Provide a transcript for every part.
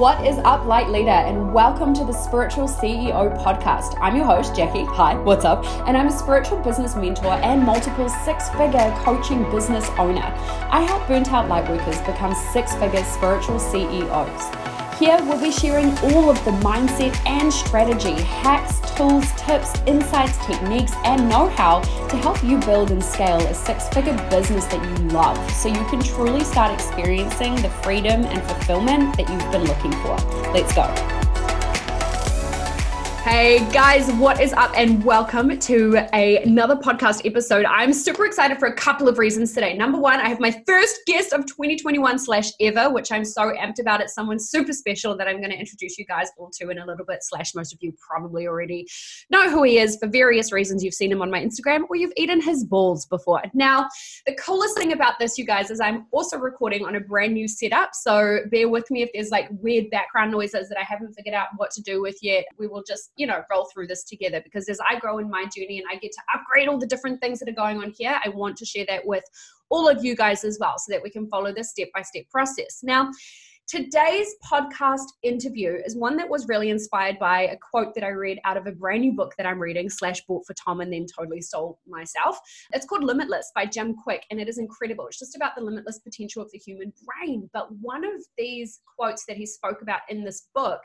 What is up, light leader, and welcome to the Spiritual CEO podcast. I'm your host, Jackie. Hi, what's up? And I'm a spiritual business mentor and multiple six figure coaching business owner. I help burnt out lightworkers become six figure spiritual CEOs. Here we'll be sharing all of the mindset and strategy, hacks, tools, tips, insights, techniques, and know how to help you build and scale a six figure business that you love so you can truly start experiencing the freedom and fulfillment that you've been looking for. Let's go. Hey guys, what is up? And welcome to a, another podcast episode. I'm super excited for a couple of reasons today. Number one, I have my first guest of 2021 slash ever, which I'm so amped about. It's someone super special that I'm going to introduce you guys all to in a little bit. Slash, most of you probably already know who he is for various reasons. You've seen him on my Instagram or you've eaten his balls before. Now, the coolest thing about this, you guys, is I'm also recording on a brand new setup. So bear with me if there's like weird background noises that I haven't figured out what to do with yet. We will just you know roll through this together because as i grow in my journey and i get to upgrade all the different things that are going on here i want to share that with all of you guys as well so that we can follow this step by step process now Today's podcast interview is one that was really inspired by a quote that I read out of a brand new book that I'm reading, slash bought for Tom and then totally stole myself. It's called Limitless by Jim Kwik, and it is incredible. It's just about the limitless potential of the human brain. But one of these quotes that he spoke about in this book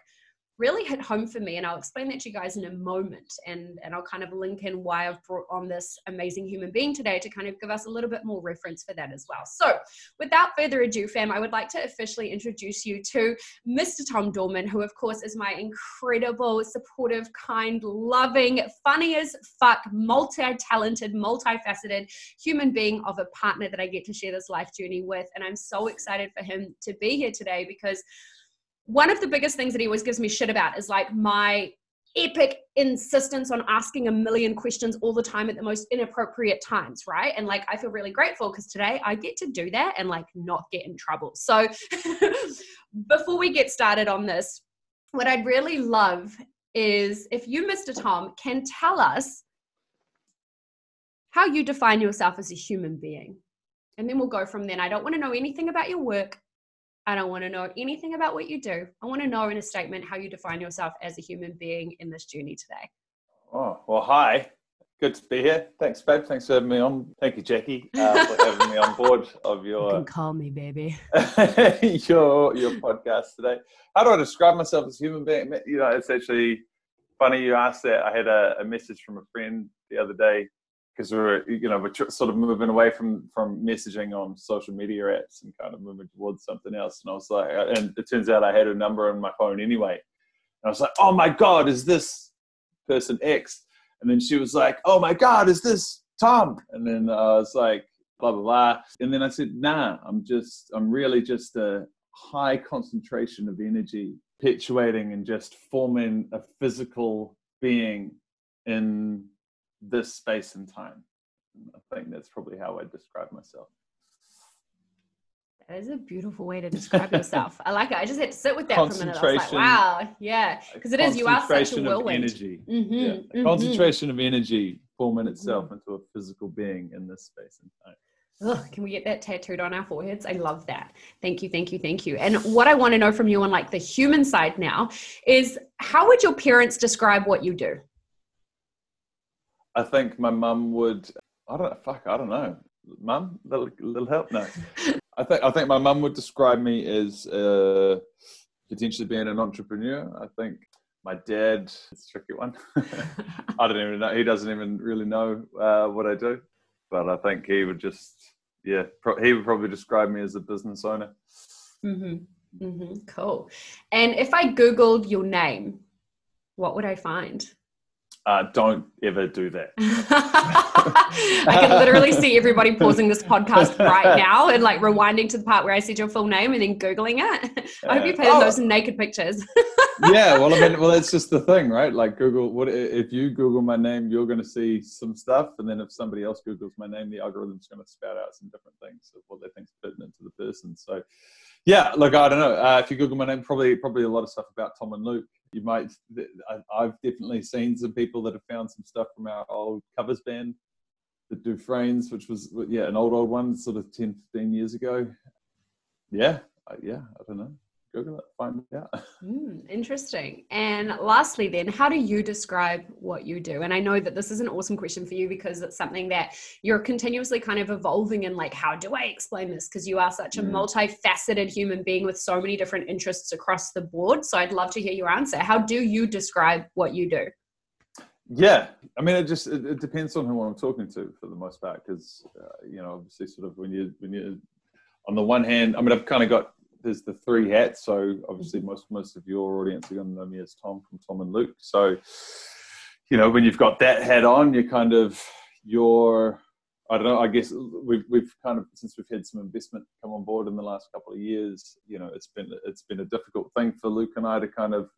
really hit home for me and i'll explain that to you guys in a moment and and i'll kind of link in why i've brought on this amazing human being today to kind of give us a little bit more reference for that as well. So without further ado fam i would like to officially introduce you to mr tom dorman who of course is my incredible supportive kind loving funny as fuck multi-talented multifaceted human being of a partner that i get to share this life journey with and i'm so excited for him to be here today because one of the biggest things that he always gives me shit about is like my epic insistence on asking a million questions all the time at the most inappropriate times, right? And like I feel really grateful because today I get to do that and like not get in trouble. So before we get started on this, what I'd really love is if you, Mr. Tom, can tell us how you define yourself as a human being. And then we'll go from then. I don't want to know anything about your work. I don't want to know anything about what you do. I want to know in a statement how you define yourself as a human being in this journey today. Oh, well, hi. Good to be here. Thanks, babe. Thanks for having me on. Thank you, Jackie, uh, for having me on board of your. You can call me, baby. your your podcast today. How do I describe myself as a human being? You know, it's actually funny you asked that. I had a, a message from a friend the other day because we're you know we're sort of moving away from from messaging on social media apps and kind of moving towards something else. And i was like uh, and it turns out i had a number on my phone anyway. And i was like oh my god is this person x? And then she was like oh my god is this tom? And then i was like blah blah blah. And then i said nah i'm just i'm really just a high concentration of energy perpetuating and just forming a physical being in this space and time. I think that's probably how I describe myself. That is a beautiful way to describe yourself. I like it. I just had to sit with that for a minute. I was like, wow, yeah, because it is. You are such a whirlwind. Energy. Mm-hmm, yeah. mm-hmm. concentration of energy forming itself mm-hmm. into a physical being in this space and time. Ugh, can we get that tattooed on our foreheads? I love that. Thank you, thank you, thank you. And what I want to know from you on like the human side now is how would your parents describe what you do? I think my mum would. I don't fuck. I don't know. Mum, little, little help now. I think I think my mum would describe me as uh, potentially being an entrepreneur. I think my dad. It's a tricky one. I don't even know. He doesn't even really know uh, what I do, but I think he would just yeah. Pro- he would probably describe me as a business owner. Mm-hmm. Mm-hmm. Cool. And if I googled your name, what would I find? Uh, don't ever do that. I can literally see everybody pausing this podcast right now and like rewinding to the part where I said your full name and then Googling it. I hope you've had oh. those naked pictures. yeah, well, I mean, well, that's just the thing, right? Like Google, what if you Google my name, you're going to see some stuff, and then if somebody else Googles my name, the algorithm's going to spout out some different things of what they think's pertinent to the person. So, yeah, look, I don't know. Uh, if you Google my name, probably probably a lot of stuff about Tom and Luke you might i've definitely seen some people that have found some stuff from our old covers band the dufresnes which was yeah an old old one sort of 10 15 years ago. Yeah yeah i don't know google it find out. Mm, interesting. And lastly, then, how do you describe what you do? And I know that this is an awesome question for you because it's something that you're continuously kind of evolving in. Like, how do I explain this? Because you are such a mm. multifaceted human being with so many different interests across the board. So I'd love to hear your answer. How do you describe what you do? Yeah, I mean, it just it, it depends on who I'm talking to for the most part, because uh, you know, obviously, sort of when you when you on the one hand, I mean, I've kind of got there's the three hats. So obviously, mm-hmm. most most of your audience are going to know me as Tom from Tom and Luke. So you know, when you've got that hat on, you're kind of you're I don't know. I guess we've we've kind of since we've had some investment come on board in the last couple of years. You know, it's been it's been a difficult thing for Luke and I to kind of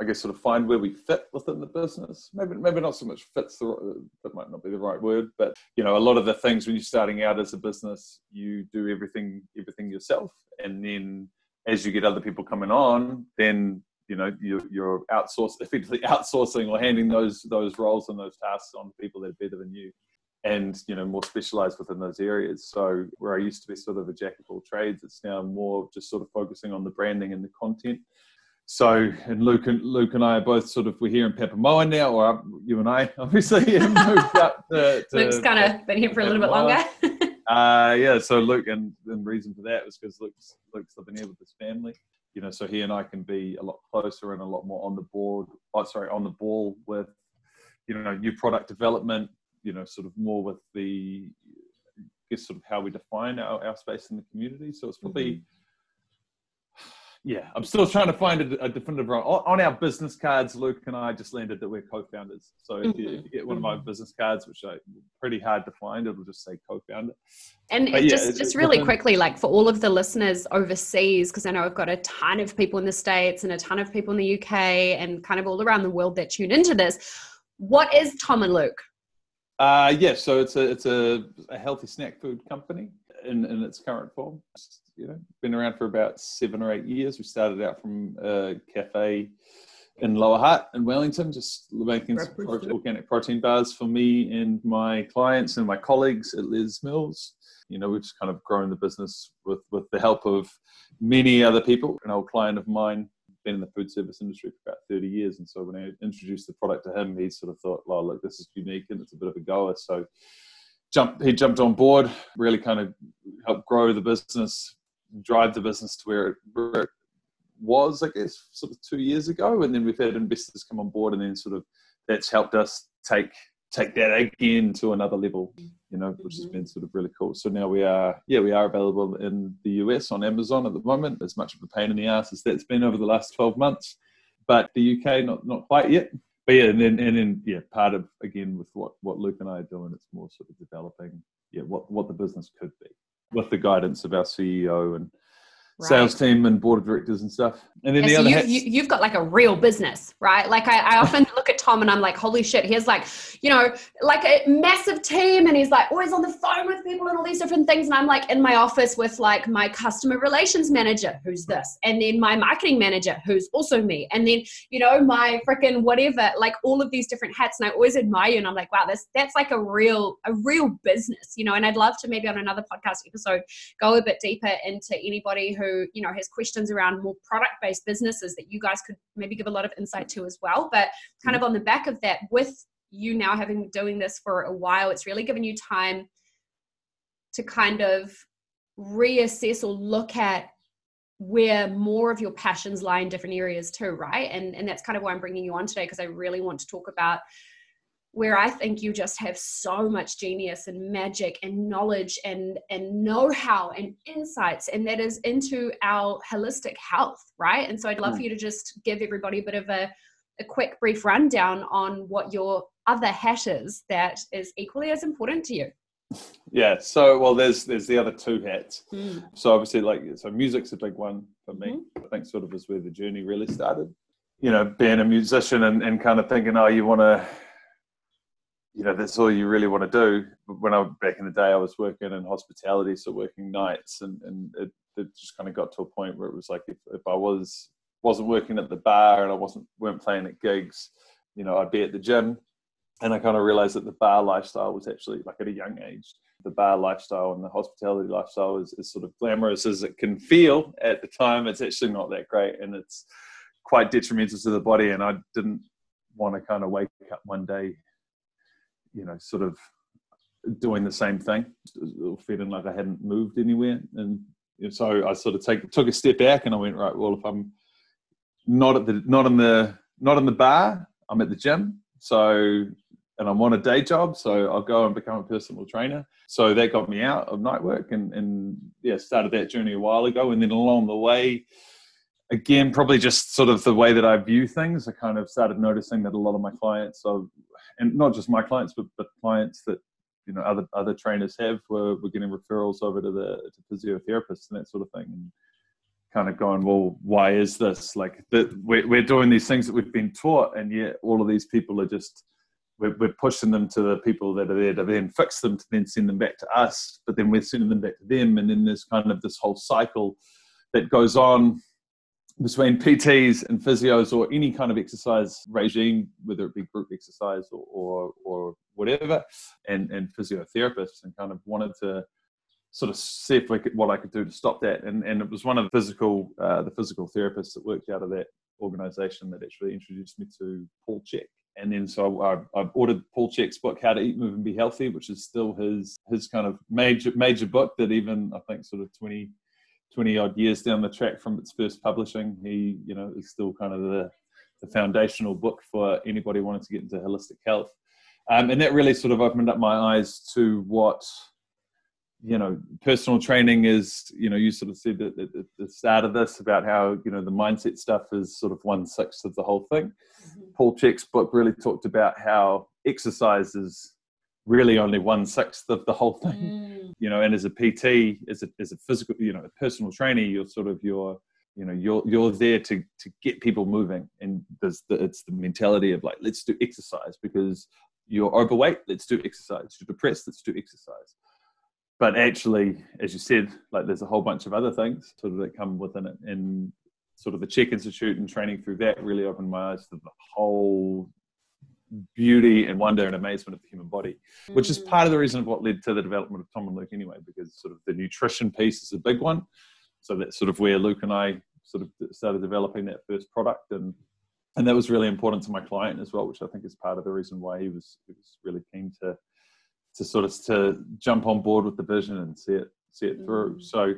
I guess sort of find where we fit within the business. Maybe maybe not so much fits the that might not be the right word, but you know a lot of the things when you're starting out as a business, you do everything everything yourself, and then as you get other people coming on, then you know you're, you're outsource effectively outsourcing or handing those those roles and those tasks on to people that are better than you and you know more specialized within those areas so where i used to be sort of a jack of all trades it's now more just sort of focusing on the branding and the content so and Luke and Luke and I are both sort of we're here in Papamoa now, or you and I obviously have moved up to, to Luke's kind of been here for a little bit longer. uh, yeah, so Luke and the reason for that was because Luke's Luke's living here with his family. You know, so he and I can be a lot closer and a lot more on the board. Oh, sorry, on the ball with you know new product development. You know, sort of more with the I guess sort of how we define our, our space in the community. So it's probably. Mm-hmm yeah, I'm still trying to find a, a definitive role. On our business cards, Luke and I just landed that we're co-founders. So if you, if you get one of my mm-hmm. business cards, which are pretty hard to find, it'll just say co-founder. And but just, yeah, just really quickly, like for all of the listeners overseas, because I know I've got a ton of people in the States and a ton of people in the UK and kind of all around the world that tune into this. What is Tom and Luke? Uh, yeah, so it's a it's a, a healthy snack food company in, in its current form. You know, been around for about seven or eight years. We started out from a cafe in Lower Hutt in Wellington, just making organic protein bars for me and my clients and my colleagues at Les Mills. You know, we've just kind of grown the business with, with the help of many other people. An old client of mine been in the food service industry for about 30 years. And so when I introduced the product to him, he sort of thought, well, look, this is unique and it's a bit of a goer. So jumped, he jumped on board, really kind of helped grow the business, drive the business to where it, where it was, I guess, sort of two years ago. And then we've had investors come on board, and then sort of that's helped us take take that again to another level, you know, which has mm-hmm. been sort of really cool. So now we are, yeah, we are available in the US on Amazon at the moment. As much of a pain in the ass as that's been over the last 12 months, but the UK not not quite yet but yeah, and then and then yeah, part of again with what what Luke and I are doing, it's more sort of developing yeah what what the business could be with the guidance of our CEO and right. sales team and board of directors and stuff. And then the other you, you, have got like a real business, right? Like I, I often look at Tom and I'm like, holy shit, he's like, you know, like a massive team and he's like always on the phone with people and all these different things. And I'm like in my office with like my customer relations manager, who's this, and then my marketing manager, who's also me, and then you know my freaking whatever, like all of these different hats. And I always admire you, and I'm like, wow, that's that's like a real a real business, you know. And I'd love to maybe on another podcast episode go a bit deeper into anybody who who you know has questions around more product based businesses that you guys could maybe give a lot of insight to as well. But kind of mm-hmm. on the back of that with you now having doing this for a while it's really given you time to kind of reassess or look at where more of your passions lie in different areas too right? And and that's kind of why i'm bringing you on today because i really want to talk about where I think you just have so much genius and magic and knowledge and and know-how and insights and that is into our holistic health, right? And so I'd love mm. for you to just give everybody a bit of a, a quick brief rundown on what your other hat is that is equally as important to you. Yeah, so well there's there's the other two hats. Mm. So obviously like so music's a big one for me. Mm-hmm. I think sort of is where the journey really started. You know, being a musician and, and kind of thinking, oh, you want to you know that's all you really want to do. When I back in the day, I was working in hospitality, so working nights, and and it, it just kind of got to a point where it was like if, if I was wasn't working at the bar and I wasn't weren't playing at gigs, you know, I'd be at the gym, and I kind of realized that the bar lifestyle was actually like at a young age. The bar lifestyle and the hospitality lifestyle is, is sort of glamorous as it can feel at the time. It's actually not that great, and it's quite detrimental to the body. And I didn't want to kind of wake up one day, you know, sort of doing the same thing, feeling like I hadn't moved anywhere. And so I sort of take, took a step back, and I went right. Well, if I'm not at the not in the not in the bar, I'm at the gym. So and I'm on a day job, so I'll go and become a personal trainer. So that got me out of night work and, and yeah, started that journey a while ago. And then along the way, again, probably just sort of the way that I view things, I kind of started noticing that a lot of my clients are, and not just my clients, but, but clients that you know other other trainers have were, were getting referrals over to the to physiotherapists and that sort of thing. And kind of going, well, why is this? Like, that we're, we're doing these things that we've been taught, and yet all of these people are just we're, we're, pushing them to the people that are there to then fix them to then send them back to us but then we're sending them back to them and then there's kind of this whole cycle that goes on between PTs and physios or any kind of exercise regime, whether it be group exercise or, or, or whatever, and, and physiotherapists, and kind of wanted to sort of see if we could, what I could do to stop that. And, and it was one of the physical, uh, the physical therapists that worked out of that organization that actually introduced me to Paul Chek and then so I, I ordered Paul Chek's book, How to Eat, Move, and Be Healthy, which is still his his kind of major major book that even I think sort of 20, 20 odd years down the track from its first publishing, he you know is still kind of the the foundational book for anybody wanting to get into holistic health. Um, and that really sort of opened up my eyes to what you know personal training is you know you sort of said at, the start of this about how you know the mindset stuff is sort of one sixth of the whole thing mm-hmm. paul chek's book really talked about how exercise is really only one sixth of the whole thing mm. you know and as a pt as a, as a physical you know a personal trainer you're sort of your you know you're you're there to to get people moving. And there's the, it's the mentality of like let's do exercise because you're overweight let's do exercise. You're depressed let's do exercise. But actually, as you said, like there's a whole bunch of other things sort of that come within it, and sort of the Chek Institute and training through that really opened my eyes to the whole beauty and wonder and amazement of the human body, which is mm. part of the reason of what led to the development of Tom and Luke anyway, because sort of the nutrition piece is a big one. So that's sort of where Luke and I sort of started developing that first product and and that was really important to my client as well, which I think is part of the reason why he was he was really keen to to sort of to jump on board with the vision and see it see it through. Mm. So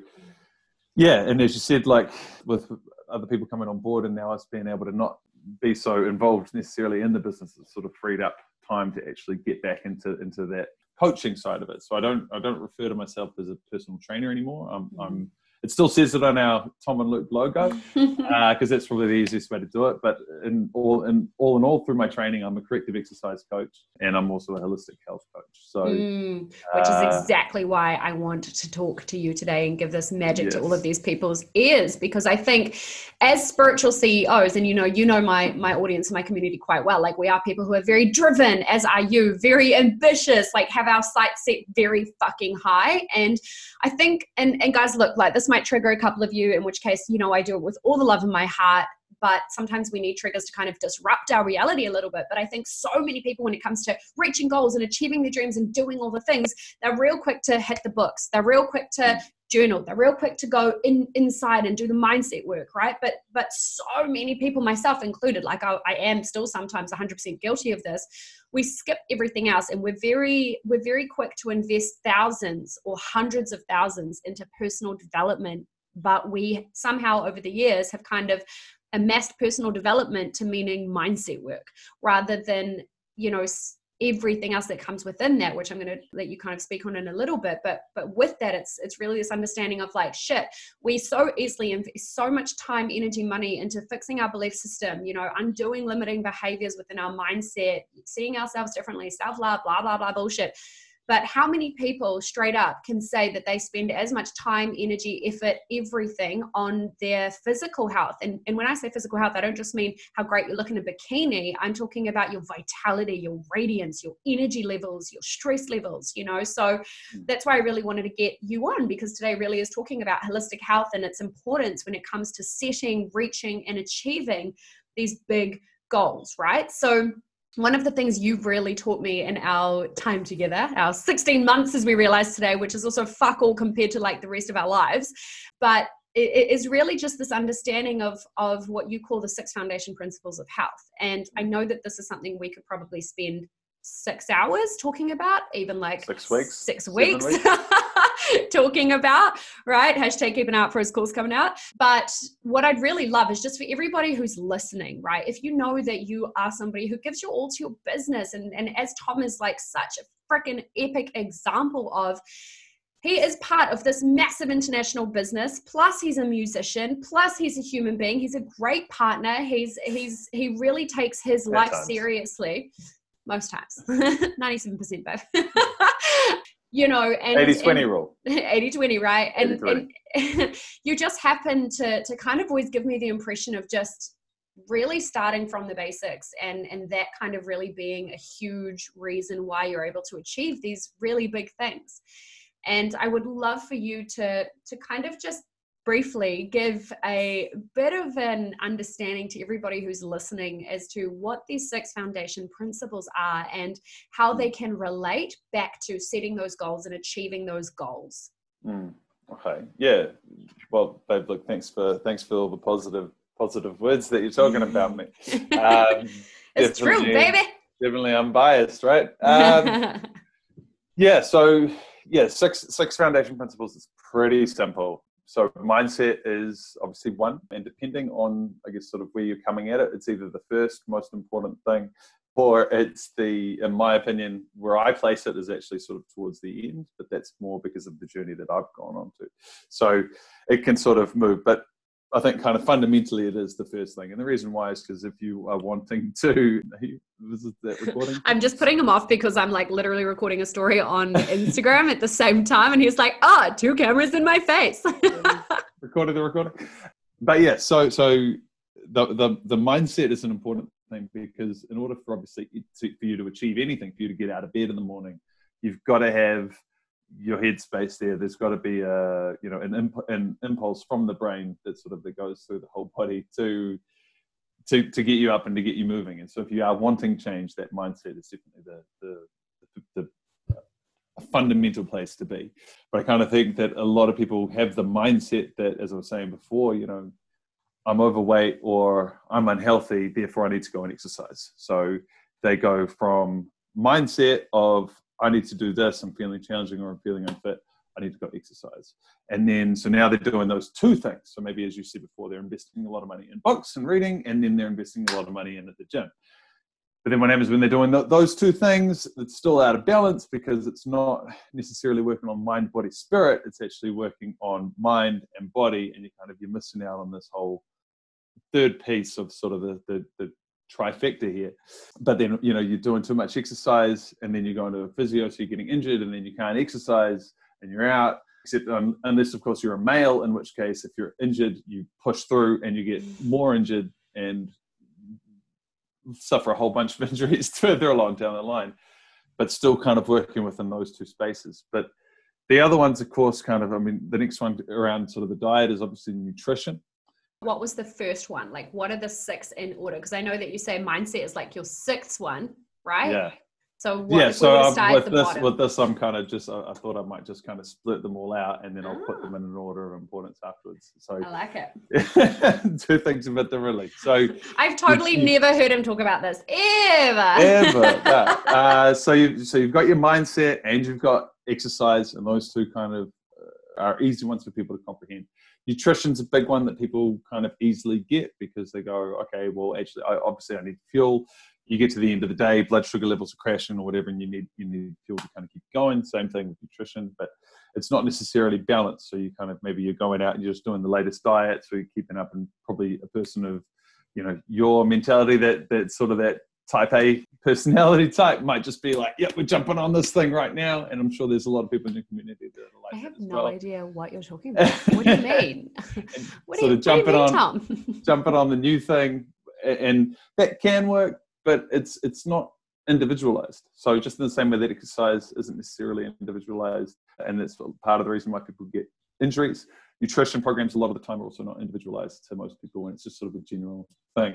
yeah, and as you said, like with other people coming on board and now us being able to not be so involved necessarily in the business, it's sort of freed up time to actually get back into into that coaching side of it. So I don't I don't refer to myself as a personal trainer anymore. I'm, mm-hmm. I'm it still says it on our Tom and Luke logo because uh, that's probably the easiest way to do it. But in all, in all in all, through my training, I'm a corrective exercise coach and I'm also a holistic health coach. So, mm, which uh, is exactly why I want to talk to you today and give this magic yes. to all of these people's ears because I think as spiritual CEOs, and you know, you know my my audience and my community quite well. Like we are people who are very driven, as are you, very ambitious, like have our sights set very fucking high. And I think, and and guys, look, like this might trigger a couple of you, in which case, you know, I do it with all the love in my heart. But sometimes we need triggers to kind of disrupt our reality a little bit. But I think so many people, when it comes to reaching goals and achieving their dreams and doing all the things, they're real quick to hit the books. They're real quick to journal. They're real quick to go in inside and do the mindset work right? But but so many people myself included like i, I am still sometimes 100% guilty of this. We skip everything else and we're very we're very quick to invest thousands or hundreds of thousands into personal development. But we somehow over the years have kind of amassed personal development to meaning mindset work rather than you know everything else that comes within that which i'm going to let you kind of speak on in a little bit but but with that it's it's really this understanding of like shit we so easily invest so much time energy money into fixing our belief system you know undoing limiting behaviors within our mindset seeing ourselves differently self love blah blah blah bullshit but how many people straight up can say that they spend as much time, energy, effort, everything on their physical health? And, and when I say physical health, I don't just mean how great you look in a bikini. I'm talking about your vitality, your radiance, your energy levels, your stress levels, you know? So hmm. that's why I really wanted to get you on because today really is talking about holistic health and its importance when it comes to setting, reaching, and achieving these big goals, right? So one of the things you've really taught me in our time together, our 16 months as we realize today, which is also fuck all compared to like the rest of our lives, but it is really just this understanding of of what you call the six foundation principles of health. And I know that this is something we could probably spend six hours talking about, even like six weeks, six weeks, weeks. talking about, right? Hashtag keep an eye out for his calls coming out. But what I'd really love is just for everybody who's listening, right? If you know that you are somebody who gives your all to your business, and, and as Tom is like such a freaking epic example of, he is part of this massive international business plus he's a musician plus he's a human being he's a great partner he's he's he really takes his life seriously most times. 97% babe. You know and 80 20 rule. 80 20 right? And, and you just happen to to kind of always give me the impression of just really starting from the basics and and that kind of really being a huge reason why you're able to achieve these really big things. And i would love for you to to kind of just briefly give a bit of an understanding to everybody who's listening as to what these six foundation principles are and how they can relate back to setting those goals and achieving those goals. Mm, okay. Yeah. Well, babe, look, thanks for thanks for all the positive positive words that you're talking about me. Um, it's true, baby. Definitely unbiased, right? Um, yeah. So yeah, six six foundation principles is pretty simple so mindset is obviously one and depending on i guess sort of where you're coming at it it's either the first most important thing or it's the in my opinion where i place it is actually sort of towards the end but that's more because of the journey that i've gone on to. So it can sort of move but I think kind of fundamentally it is the first thing. And the reason why is because if you are wanting to visit that recording. I'm just putting him off because I'm like literally recording a story on Instagram at the same time. And he's like, ah, oh, two cameras in my face. recording the recording. But yeah, so so the, the the mindset is an important thing because in order for obviously to, for you to achieve anything, for you to get out of bed in the morning, you've got to have your headspace there. There's got to be a you know an, imp- an impulse from the brain that sort of that goes through the whole body to to to get you up and to get you moving. And so if you are wanting change, that mindset is definitely the the, the, the a fundamental place to be. But I kind of think that a lot of people have the mindset that, as I was saying before, you know, I'm overweight or I'm unhealthy, therefore I need to go and exercise. So they go from mindset of I need to do this, I'm feeling challenging or I'm feeling unfit, I need to go exercise. And then, so now they're doing those two things. So maybe, as you said before, they're investing a lot of money in books and reading, and then they're investing a lot of money in at the gym. But then what happens when they're doing those two things, it's still out of balance because it's not necessarily working on mind, body, spirit. It's actually working on mind and body, and you kind of you're missing out on this whole third piece of sort of the, the, the trifecta here. But then, you know, you're doing too much exercise and then you're going to a physio, so you're getting injured and then you can't exercise and you're out. Except um, unless, of course, you're a male, in which case, if you're injured, you push through and you get more injured and suffer a whole bunch of injuries further along down the line. But still kind of working within those two spaces. But the other ones, of course, kind of, I mean, the next one around sort of the diet is obviously nutrition what was the first one? Like, what are the six in order? Because I know that you say mindset is like your sixth one, right? Yeah. So what, yeah, so um, with this, bottom? with this, I'm kind of just I, I, thought I might just kind of split them all out, and then I'll put them ah. in an order of importance afterwards. So I like it. two things a bit differently. So I've totally you, never heard him talk about this ever. Ever. uh, so you so you've got your mindset and you've got exercise, and those two kind of are easy ones for people to comprehend nutrition's a big one that people kind of easily get because they go, okay, well, actually, I, obviously, I need fuel. You get to the end of the day, blood sugar levels are crashing or whatever, and you need you need fuel to kind of keep going. Same thing with nutrition, but it's not necessarily balanced. So you kind of maybe you're going out and you're just doing the latest diet, so you're keeping up, and probably a person of you know your mentality that that sort of that type A personality type might just be like, "Yep, we're jumping on this thing right now." And I'm sure there's a lot of people in the community that are like. I have no well. idea what you're talking about. What do you mean? what do you, jumping do you mean, on, jumping on the new thing, and that can work, but it's it's not individualized. So just in the same way that exercise isn't necessarily individualized, and that's part of the reason why people get injuries nutrition programs a lot of the time are also not individualized to most people and it's just sort of a general thing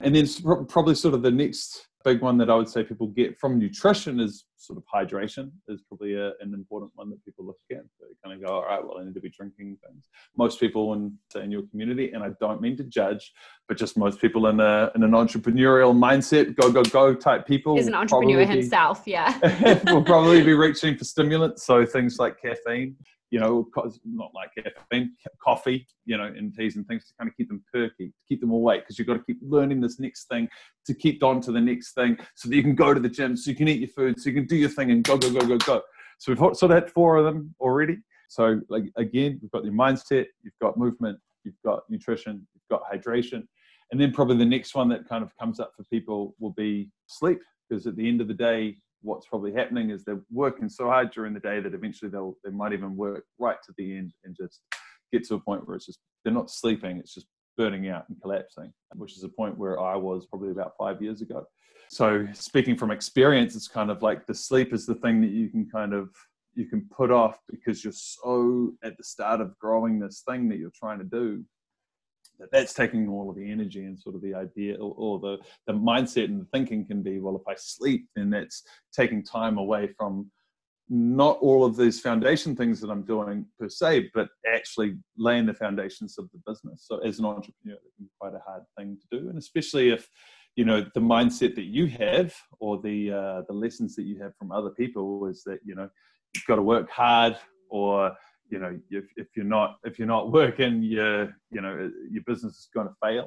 and then probably sort of the next big one that I would say people get from nutrition is sort of hydration is probably a, an important one that people look at. They kind of go, all right, well, I need to be drinking things. Most people in, in your community, and I don't mean to judge, but just most people in, a, in an entrepreneurial mindset, go, go, go type people. He's an entrepreneur himself, yeah. will probably be reaching for stimulants. So things like caffeine, you know, not like caffeine, coffee, you know, and teas and things to kind of keep them perky, to keep them awake, because you've got to keep learning this next thing to keep on to the next thing so that you can go to the gym, so you can eat your food, so you can do your thing and go, go, go, go, go. So we've sort of had four of them already. So like again, we've got your mindset, you've got movement, you've got nutrition, you've got hydration. And then probably the next one that kind of comes up for people will be sleep, because at the end of the day, what's probably happening is they're working so hard during the day that eventually they'll they might even work right to the end and just get to a point where it's just they're not sleeping it's just burning out and collapsing which is a point where i was probably about five years ago. So speaking from experience it's kind of like the sleep is the thing that you can kind of you can put off because you're so at the start of growing this thing that you're trying to do that's taking all of the energy and sort of the idea or, or, the, the mindset and the thinking can be well if i sleep then that's taking time away from not all of these foundation things that i'm doing per se but actually laying the foundations of the business. So as an entrepreneur it can be quite a hard thing to do and especially if you know the mindset that you have or the uh, the lessons that you have from other people is that you know you've got to work hard or you know if, if you're not if you're not working your you know your business is going to fail.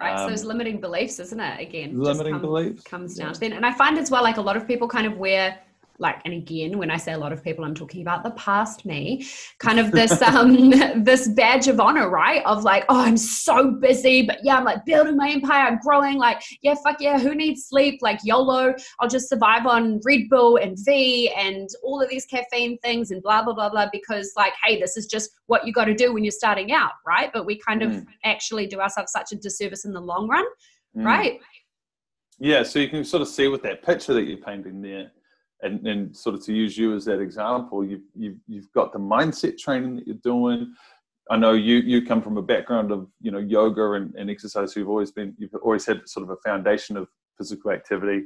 Right um, so those limiting beliefs isn't it? Again limiting come, beliefs comes down yeah. to that. And i find as well like a lot of people kind of wear like and again when i say a lot of people i'm talking about the past me kind of this um this badge of honor right of like oh i'm so busy but yeah i'm like building my empire i'm growing like yeah fuck yeah who needs sleep like yolo i'll just survive on red bull and v and all of these caffeine things and blah blah blah blah because like hey this is just what you got to do when you're starting out right but we kind of mm. actually do ourselves such a disservice in the long run mm. right yeah so you can sort of see with that picture that you're painting there and, and sort of to use you as that example, you've, you've, you've got the mindset training that you're doing. I know you, you come from a background of, you know, yoga and, and exercise. You've always been, you've always had sort of a foundation of physical activity.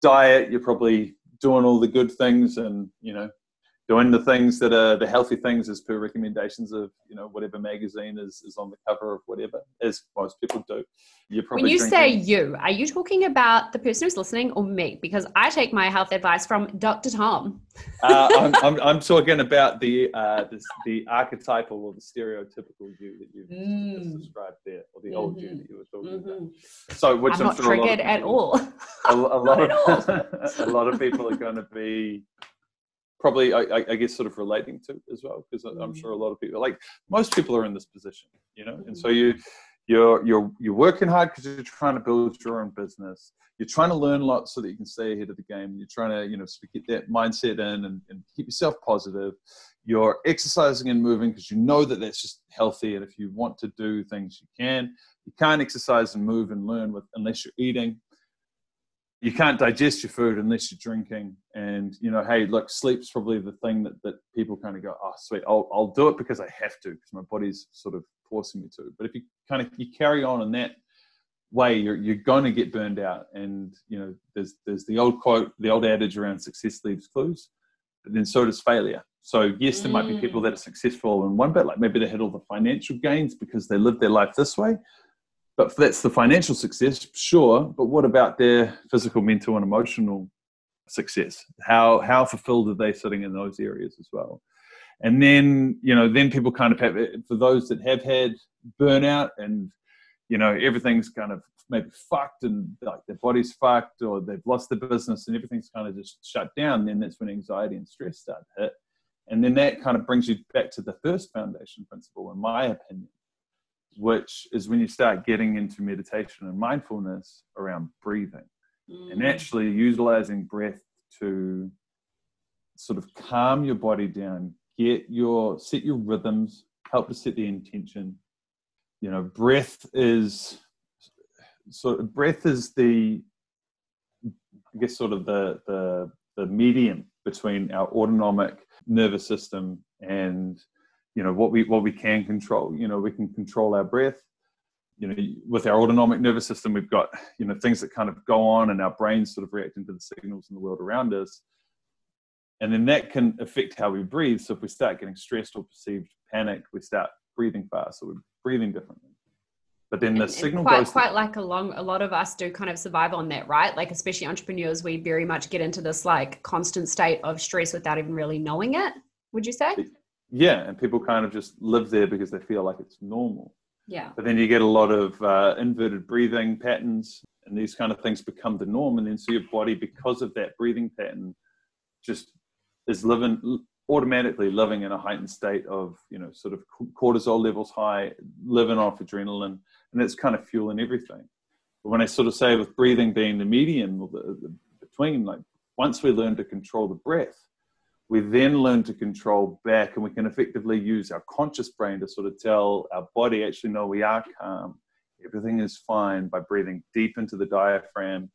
Diet, you're probably doing all the good things and, you know, doing the things that are the healthy things as per recommendations of you know whatever magazine is, is on the cover of whatever as most people do you're probably when you drinking. say you are you talking about the person who's listening or me because i take my health advice from dr tom uh, I'm, I'm, I'm, talking about the uh, this, the archetypal or the stereotypical you that you've mm. described there or the mm-hmm. old you mm-hmm. that you were talking mm-hmm. about so which i'm, I'm not sure triggered at all a, a lot of a lot of people are going to be probably I, I, guess sort of relating to as well because i'm sure a mm. lot of people like most people are in this position you know? And so you you're you're you're working hard because you're trying to build your own business. You're trying to learn a lot so that you can stay ahead of the game. You're trying to you know get that mindset in and, and keep yourself positive. You're exercising and moving because you know that that's just healthy and if you want to do things you can. You can't exercise and move and learn with unless you're eating you can't digest your food unless you're drinking. And you know, hey, look, sleep's probably the thing that, that people kind of go, oh, sweet, I'll I'll do it because I have to because my body's sort of forcing me to. But if you kind of you carry on in that way, you're you're going to get burned out. And you know, there's there's the old quote, the old adage around success leaves clues, but then so does failure. So yes, there might be people mm. that are successful in one bit, like maybe they had all the financial gains because they lived their life this way but that's the financial success, sure. But what about their physical, mental, and emotional success? How how fulfilled are they sitting in those areas as well? And then you know, then people kind of have for those that have had burnout and you know everything's kind of maybe fucked and like their body's fucked or they've lost their business and everything's kind of just shut down. Then that's when anxiety and stress start to hit. And then that kind of brings you back to the first foundation principle, in my opinion, which is when you start getting into meditation and mindfulness around breathing mm. and actually utilizing breath to sort of calm your body down, get your set your rhythms, help to set the intention. You know, breath is sort of breath is the I guess sort of the the the medium between our autonomic nervous system and you know what we what we can control you know we can control our breath you know, with our autonomic nervous system, we've got, you know, things that kind of go on and our brains sort of reacting to the signals in the world around us. And then that can affect how we breathe. So if we start getting stressed or perceived panic, we start breathing fast, so we're breathing differently. But then the and, signal and quite, goes quite like along a lot of us do kind of survive on that, right? Like especially entrepreneurs, we very much get into this like constant state of stress without even really knowing it. Would you say? Yeah, and people kind of just live there because they feel like it's normal. Yeah. But then you get a lot of uh, inverted breathing patterns, and these kind of things become the norm. And then so your body, because of that breathing pattern, just is living automatically living in a heightened state of you know sort of cortisol levels high, living off adrenaline, and that's kind of fueling everything. But when I sort of say with breathing being the medium the, the, between, like once we learn to control the breath, we then learn to control back and we can effectively use our conscious brain to sort of tell our body actually no we are calm. Everything is fine by breathing deep into the diaphragm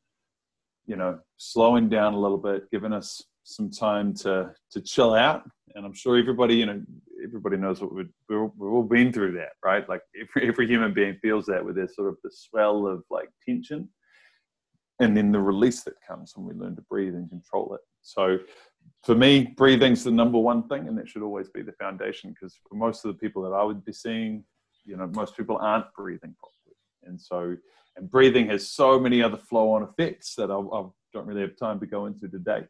you know slowing down a little bit giving us some time to to chill out. And i'm sure everybody you know everybody knows what we we've, we've all been through that right? Like every, every human being feels that with there's sort of the swell of like tension and then the release that comes when we learn to breathe and control it. So for me, breathing's the number one thing, and that should always be the foundation. Because for most of the people that I would be seeing, you know, most people aren't breathing properly, and so and breathing has so many other flow-on effects that I, I don't really have time to go into today.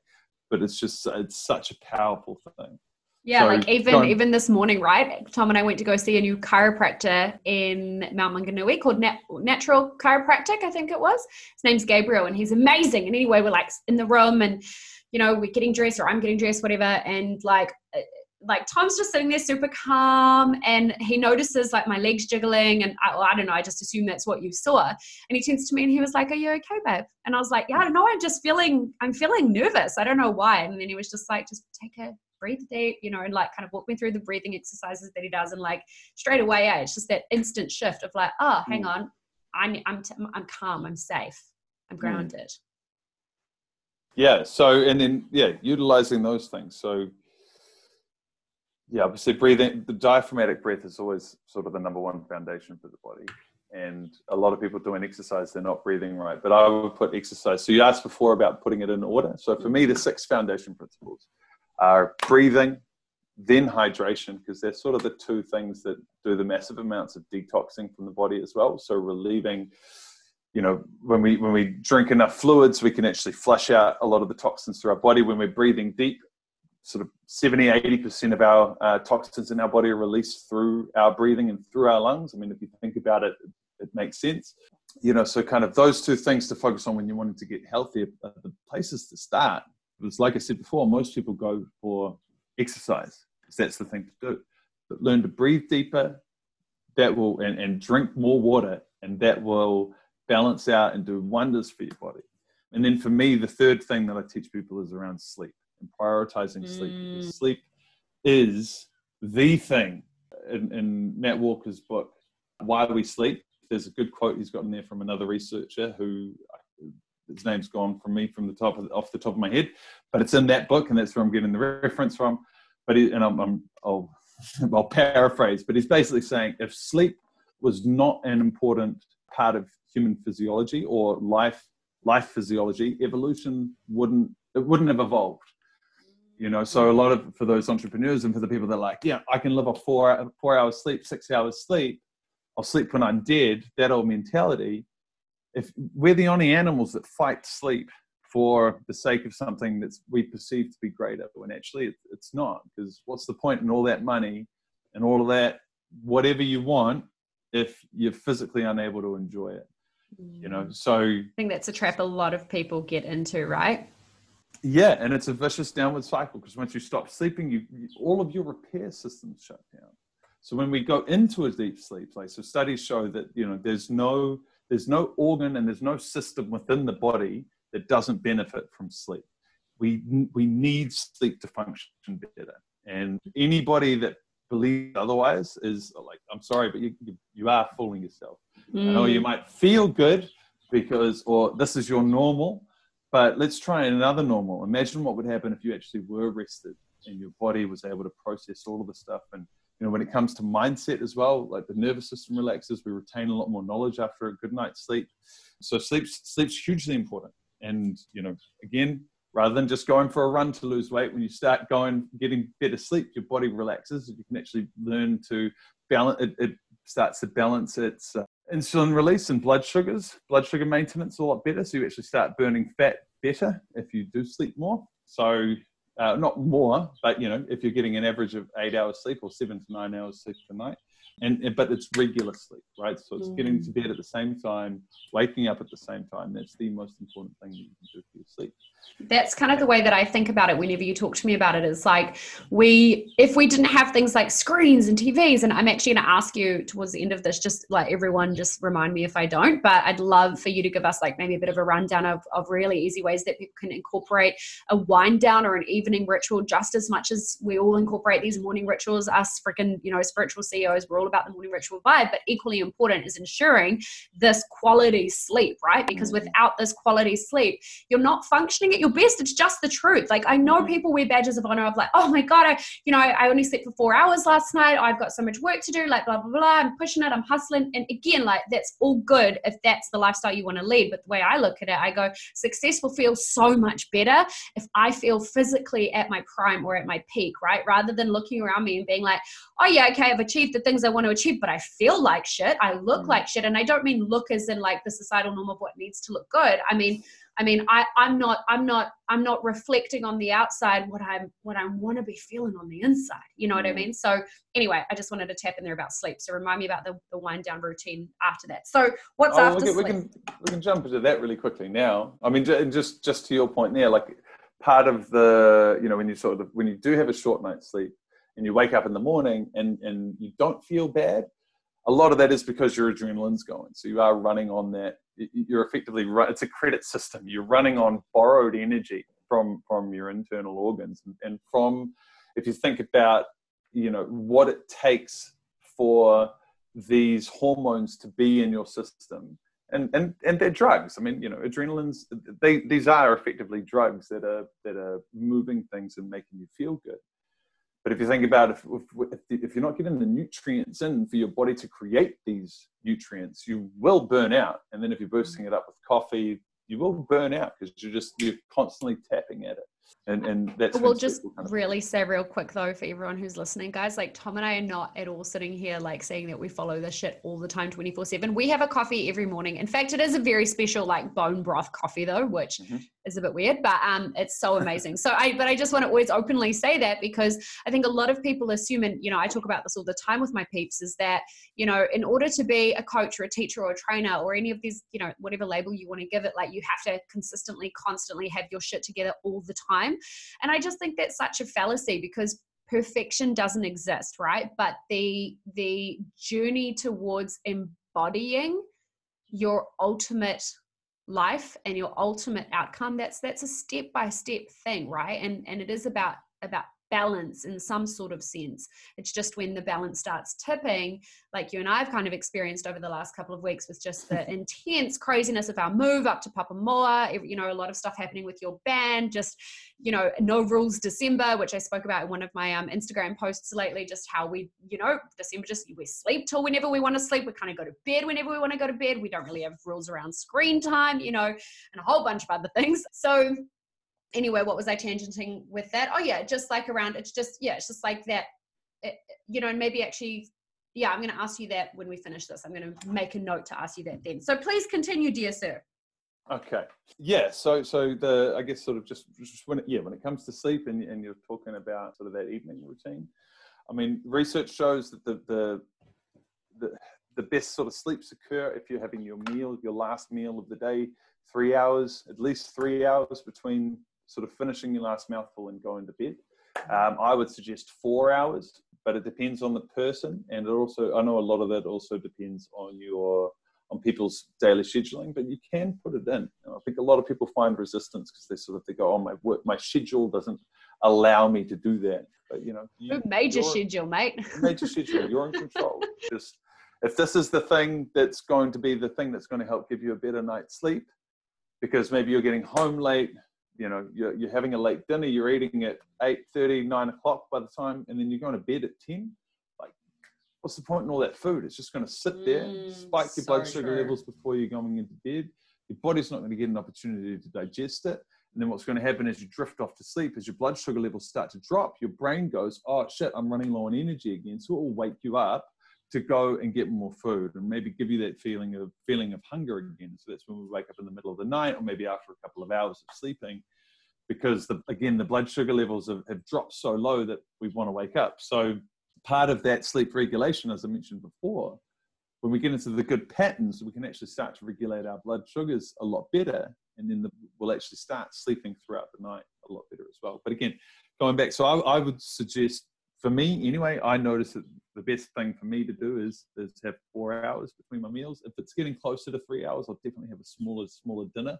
But it's just it's such a powerful thing. Yeah, so like even even this morning, right? Tom and I went to go see a new chiropractor in Mount Maunganui called Nat- Natural Chiropractic, I think it was. His name's Gabriel, and he's amazing. And anyway, we're like in the room, and you know, we're getting dressed or I'm getting dressed, whatever. And like, uh, like Tom's just sitting there super calm and he notices like my legs jiggling and I, well, I don't know, I just assume that's what you saw. And he turns to me and he was like, are you okay, babe? And I was like, yeah, I don't know. I'm just feeling, I'm feeling nervous. I don't know why. And then he was just like, just take a breathe deep, you know, and like kind of walk me through the breathing exercises that he does. And like straight away, yeah, it's just that instant shift of like, oh, hang mm. on. I'm, I'm, t- I'm calm. I'm safe. I'm mm. grounded. Mm yeah so and then yeah utilizing those things. So yeah obviously breathing the diaphragmatic breath is always sort of the number one foundation for the body. And a lot of people doing exercise they're not breathing right. But i would put exercise so you asked before about putting it in order. So for me the six foundation principles are breathing then hydration because they're sort of the two things that do the massive amounts of detoxing from the body as well. So relieving you know when we when we drink enough fluids we can actually flush out a lot of the toxins through our body. When we're breathing deep sort of 70 80% of our uh, toxins in our body are released through our breathing and through our lungs. I mean if you think about it it makes sense. You know so kind of those two things to focus on when you're wanting to get healthier are the places to start. It's like i said before most people go for exercise because that's the thing to do. But learn to breathe deeper. That will and, and drink more water and that will balance out and do wonders for your body. And then for me, the third thing that I teach people is around sleep and prioritizing mm. sleep. Because sleep is the thing. In, in Matt Walker's book, Why We Sleep, there's a good quote he's got in there from another researcher who his name's gone from me from the top of, off the top of my head, but it's in that book, and that's where I'm getting the reference from. But he, and I'm, I'm I'll, I'll paraphrase, but he's basically saying if sleep was not an important part of human physiology or life life physiology, evolution wouldn't it wouldn't have evolved. You know, so a lot of for those entrepreneurs and for the people that are like, yeah, I can live a four four hours sleep, six hours sleep, I'll sleep when I'm dead. That old mentality. If we're the only animals that fight sleep for the sake of something that we perceive to be greater, when actually it's not. Because what's the point in all that money and all of that, whatever you want, if you're physically unable to enjoy it? you know mm. so i think that's a trap a lot of people get into right yeah and it's a vicious downward cycle because once you stop sleeping you, you, all of your repair systems shut down so when we go into a deep sleep place so studies show that you know there's no there's no organ and there's no system within the body that doesn't benefit from sleep we we need sleep to function better and anybody that believes otherwise is like i'm sorry but you you, you are fooling yourself Mm. I know you mm. might feel good because, or this is your normal, but let's try another normal. Imagine what would happen if you actually were rested and your body was able to process all of the stuff and, you know, when it comes to mindset as well, like the nervous system relaxes, we retain a lot more knowledge after a good night's sleep. So sleep sleep's hugely important. And you know, again, rather than just going for a run to lose weight, when you start going getting better sleep, your body relaxes. You can actually learn to balance. It, it starts to balance its uh, insulin release and blood sugars, blood sugar maintenance a lot better. So you actually start burning fat better if you do sleep more. So uh, not more, but you know, if you're getting an average of eight hours sleep or seven to nine hours sleep per night, and but it's regular sleep, right? So it's mm. getting to mm. bed at the same time, waking up at the same time. That's the most important thing that you can do for your sleep that's kind of the way that I think about it whenever you talk to me about it, it is like we if we didn't have things like screens and TVs and I'm actually going to ask you towards the end of this just like everyone just remind me if I don't but I'd love for you to give us like maybe a bit of a rundown of, of really easy ways that people can incorporate a wind down or an evening ritual just as much as we all incorporate these morning rituals us freaking you know spiritual CEOs we're all about the morning ritual vibe but equally important is ensuring this quality sleep right because mm. without this quality sleep you're not functioning at your best. It's just the truth. Like I know mm-hmm. people wear badges of honor of like, oh my God, I, you know, I, only slept for four hours last night. I've got so much work to do, like blah, blah, blah. I'm pushing it, I'm hustling. And again, like that's all good if that's the lifestyle you want to lead. But the way I look at it, I go, successful feels so much better if I feel physically at my prime or at my peak, right? Rather than looking around me and being like, oh yeah, okay, I've achieved the things I want to achieve, but I feel like shit. I look mm-hmm. like shit. And I don't mean look as in like the societal norm of what needs to look good. I mean, I mean, I, I'm not, I'm not, I'm not reflecting on the outside what I'm, what I want to be feeling on the inside. You know what I mean? So anyway, I just wanted to tap in there about sleep. So remind me about the, the wind down routine after that. So what's oh, after we can, sleep? We can, we can jump into that really quickly now. I mean, just, just to your point there, like part of the, you know, when you sort of, when you do have a short night's sleep and you wake up in the morning and, and you don't feel bad, a lot of that is because your adrenaline's going. So you are running on that you're effectively it's a credit system. You're running on borrowed energy from from your internal organs. And from if you think about you know what it takes for these hormones to be in your system and and and they're drugs. I mean you know adrenalines they these are effectively drugs that are that are moving things and making you feel good but if you think about if, if, if you're not getting the nutrients in for your body to create these nutrients, you will burn out. And then if you're boosting it up with coffee, you will burn out because you're just you're constantly tapping at it and and that's we'll just kind of really say real quick though for everyone who's listening guys like tom and i are not at all sitting here like saying that we follow this shit all the time 24 7 we have a coffee every morning. In fact it is a very special like bone broth coffee though which mm-hmm. is a bit weird but um it's so amazing. So i but i just want to always openly say that because i think a lot of people assume and you know i talk about this all the time with my peeps is that you know in order to be a coach or a teacher or a trainer or any of these you know whatever label you want to give it like you have to consistently constantly have your shit together all the time and I just think that's such a fallacy because perfection doesn't exist, right? But the the journey towards embodying your ultimate life and your ultimate outcome that's that's a step by step thing right and and it is about about balance in some sort of sense. It's just when the balance starts tipping, like you and I have kind of experienced over the last couple of weeks with just the intense craziness of our move up to Papamoa, you know, a lot of stuff happening with your band, just, you know, no rules December, which I spoke about in one of my um, Instagram posts lately, just how we, you know, December just, we sleep till whenever we want to sleep. We kind of go to bed whenever we want to go to bed. We don't really have rules around screen time, you know, and a whole bunch of other things. So anyway, what was I tangenting with that? Oh yeah, just like around, it's just, yeah, it's just like that, it, you know, and maybe actually, yeah, I'm going to ask you that when we finish this. I'm going to make a note to ask you that then. So please continue, dear sir. Okay. Yeah. So, so the I guess sort of just, just when it, yeah when it comes to sleep and and you're talking about sort of that evening routine, I mean research shows that the the the, the best sort of sleeps occur if you're having your meal, your last meal of the day, three hours, at least three hours between sort of finishing your last mouthful and going to bed. Um, I would suggest four hours, but it depends on the person, and it also I know a lot of that also depends on your on people's daily scheduling, but you can put it in. I think a lot of people find resistance because they sort of they go, "Oh, my work, my schedule doesn't allow me to do that." But you know, you, major schedule, mate. major schedule. You're in control. Just if this is the thing that's going to be the thing that's going to help give you a better night's sleep, because maybe you're getting home late, you know you're, you're having a late dinner you're eating at 8 30 9 o'clock by the time and then you're going to bed at 10 like what's the point in all that food? It's just going to sit there, Mm, spike your blood sugar true. levels before you're going into bed. Your body's not going to get an opportunity to digest it. And then what's going to happen as you drift off to sleep, as your blood sugar levels start to drop, your brain goes, oh shit, I'm running low on energy again. So it will wake you up to go and get more food and maybe give you that feeling of feeling of hunger again. So that's when we wake up in the middle of the night or maybe after a couple of hours of sleeping, because the, again the blood sugar levels have, have dropped so low that we want to wake up. So part of that sleep regulation, as I mentioned before, when we get into the good patterns, we can actually start to regulate our blood sugars a lot better, and then the, we'll actually start sleeping throughout the night a lot better as well. But again, going back, so I, I would suggest for me anyway, I notice that the best thing for me to do is is have four hours between my meals. If it's getting closer to three hours, I'll definitely have a smaller smaller dinner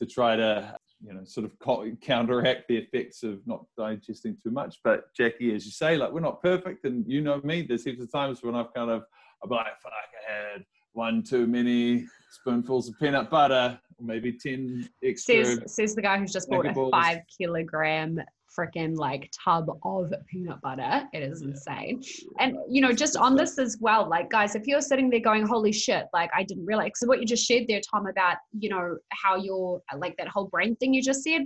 to try to you know sort of counteract the effects of not digesting too much. But Jackie, as you say, like we're not perfect, and you know me. There's heaps of times when I've kind of I'm like, fuck, I had one too many spoonfuls of peanut butter, or maybe ten extra. Says says the guy who's just bought a five kilogram freaking like tub of peanut butter. It is Yeah. insane. And you know, just on this as well, like guys, if you're sitting there going, "Holy shit!" Like I didn't realize. So what you just shared there, Tom, about you know how you're like that whole brain thing you just said.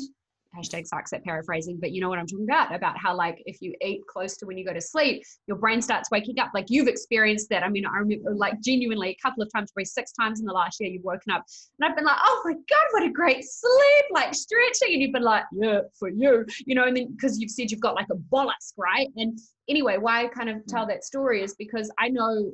Hashtag sucks at paraphrasing, but you know what I'm talking about. About how like if you eat close to when you go to sleep, your brain starts waking up. Like you've experienced that. I mean, I remember like genuinely a couple of times, probably six times in the last year, you've woken up and I've been like, oh my God, what a great sleep, like stretching. And you've been like, yeah, for you, you know, and then because you've said you've got like a bolus, right? And anyway, why I kind of mm. tell that story is because I know.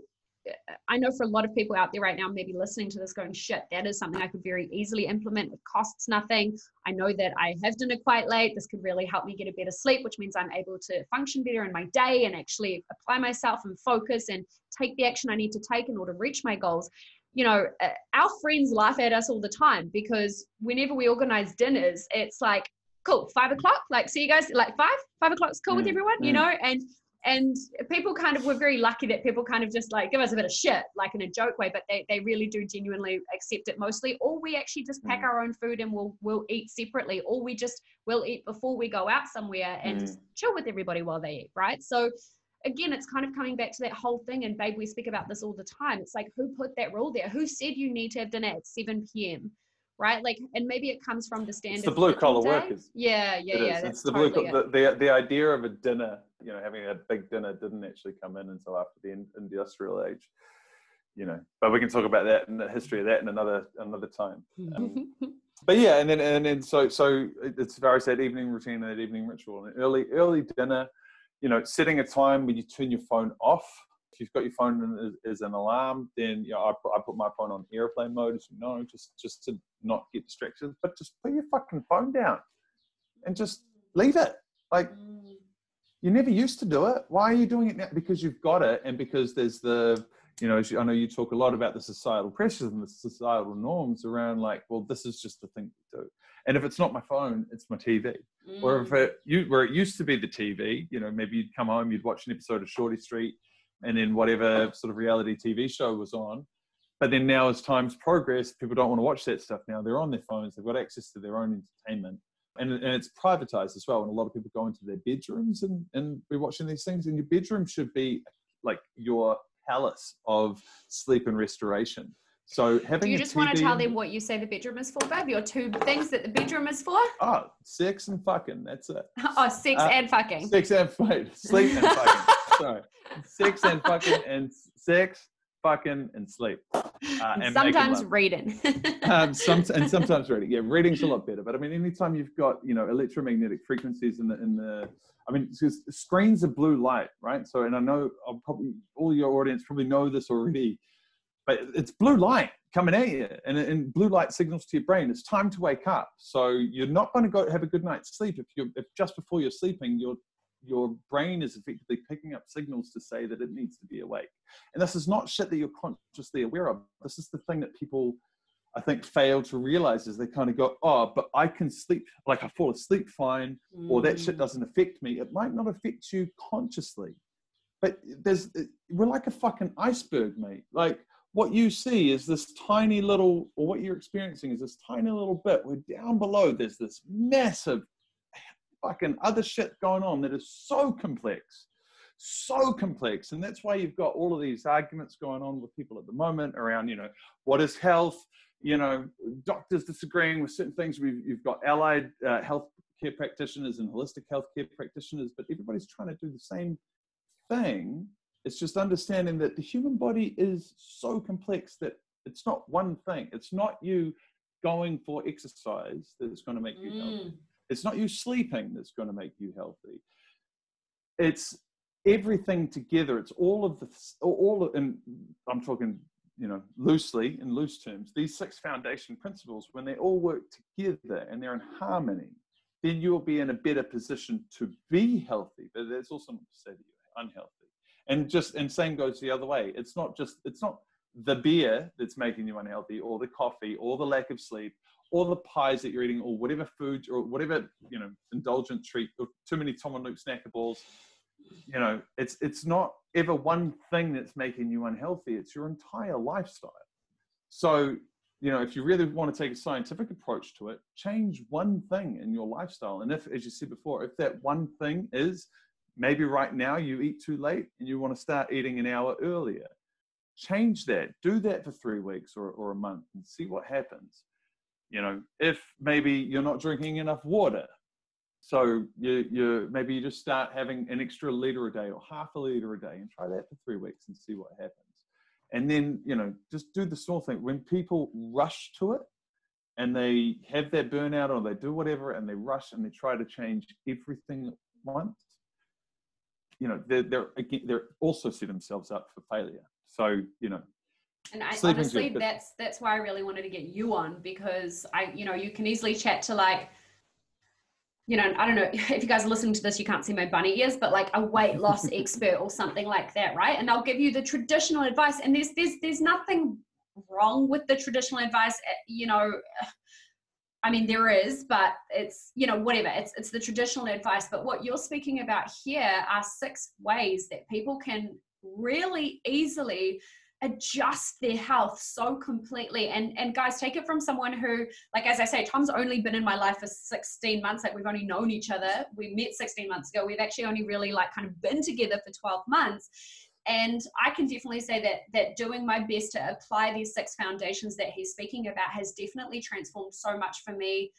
I know for a lot of people out there right now, maybe listening to this going, shit, that is something I could very easily implement. It costs nothing. I know that I have dinner quite late. This could really help me get a better sleep, which means I'm able to function better in my day and actually apply myself and focus and take the action I need to take in order to reach my goals you know, uh, our friends laugh at us all the time because whenever we organize dinners, it's like, cool, five o'clock, like, see you guys, like five, five o'clock's cool with Mm, everyone, you mm. know, and and people kind of we're very lucky that people kind of just like give us a bit of shit like in a joke way but they, they really do genuinely accept it mostly or we actually just pack Mm. our own food and we'll we'll eat separately or we just will eat before we go out somewhere and Mm. just chill with everybody while they eat right so again, it's kind of coming back to that whole thing. And babe, we speak about this all the time. It's like, who put that rule there? Who said you need to have dinner at 7 p.m.? Right? Like, and maybe it comes from the standard. the blue collar workers. Yeah, yeah, It yeah. It's the totally blue. it. The, the the idea of a dinner, you know, having a big dinner didn't actually come in until after the industrial age. You know, but we can talk about that and the history of that in another another time. Um, but yeah, and then and then so so it's very that evening routine and that evening ritual. and early early dinner, you know, setting a time when you turn your phone off. If you've got your phone as an alarm, then you know I put, I put my phone on airplane mode, as you know, just just to not get distracted. But just put your fucking phone down and just leave it. Like you never used to do it. Why are you doing it now? Because you've got it, and because there's the, you know, as you- I know you talk a lot about the societal pressures and the societal norms around like, well, this is just the thing to do. And if it's not my phone, it's my TV. Or if Mm. it, you, where it used to be the TV, you know, maybe you'd come home, you'd watch an episode of Shorty Street, and then whatever sort of reality TV show was on. But then now, as times progress, people don't want to watch that stuff now. They're on their phones. They've got access to their own entertainment and, and it's privatized as well. And a lot of people go into their bedrooms and, and be watching these things. And your bedroom should be like your palace of sleep and restoration. So having Do you just want to tell them what you say the bedroom is for, babe? Your two things that the bedroom is for? Oh, sex and fucking. That's it. Oh, sex Uh, and fucking. Sex and wait, sleep and fucking. Sorry, sex and fucking and sex, fucking and sleep. Uh, And sometimes reading. um, some, and sometimes reading. Yeah, reading's a lot better. But I mean, anytime you've got you know electromagnetic frequencies in the in the, I mean, screens are blue light, right? So, and I know I'll probably all your audience probably know this already, but it's blue light coming at you, and, and blue light signals to your brain it's time to wake up. So you're not going to go have a good night's sleep if you if just before you're sleeping your your brain is effectively picking up signals to say that it needs to be awake. And this is not shit that you're consciously aware of. This is the thing that people I think fail to realize is they kind of go, oh, but I can sleep, like I fall asleep fine, or that Mm. shit doesn't affect me. It might not affect you consciously, but there's, we're like a fucking iceberg, mate. Like what you see is this tiny little, or what you're experiencing is this tiny little bit where down below there's this massive fucking other shit going on that is so complex. so complex. And that's why you've got all of these arguments going on with people at the moment around, you know, what is health? You know, doctors disagreeing with certain things. We've, you've got allied uh, health care practitioners and holistic healthcare practitioners, but everybody's trying to do the same thing. It's just understanding that the human body is so complex that it's not one thing. It's not you going for exercise that's going to make you mm. healthy. It's not you sleeping that's going to make you healthy. It's everything together. It's all of the all of, and I'm talking you know loosely in loose terms. These six foundation principles, when they all work together and they're in harmony, then you'll be in a better position to be healthy. But there's also not to say that you're unhealthy. And just and same goes the other way. It's not just it's not the beer that's making you unhealthy, or the coffee, or the lack of sleep, or the pies that you're eating, or whatever food, or whatever you know, indulgent treat, or too many Tom and Luke snackables. You know, it's it's not ever one thing that's making you unhealthy. It's your entire lifestyle. So, you know, if you really want to take a scientific approach to it, change one thing in your lifestyle. And if, as you said before, if that one thing is maybe right now you eat too late and you want to start eating an hour earlier change that do that for three weeks or, or a month and see what happens you know if maybe you're not drinking enough water. So you you maybe you just start having an extra liter a day or half a liter a day and try that for three weeks and see what happens. And then you know just do the small thing. When people rush to it and they have their burnout or they do whatever and they rush and they try to change everything at once you know they're they're, again, they're also set themselves up for failure. So, you know, and I, honestly, that's that's why I really wanted to get you on because I, you know, you can easily chat to like, you know, I don't know if you guys are listening to this, you can't see my bunny ears, but like a weight loss expert or something like that, right? And they'll give you the traditional advice, and there's there's there's nothing wrong with the traditional advice, eh, you know. I mean, there is, but it's you know whatever. It's it's the traditional advice. But what you're speaking about here are six ways that people can really easily adjust their health so completely. And and guys take it from someone who like as i say tom's only been in my life for 16 months like we've only known each other. We met 16 months ago. We've actually only really like kind of been together for 12 months. And i can definitely say that that doing my best to apply these six foundations that he's speaking about has definitely transformed so much for me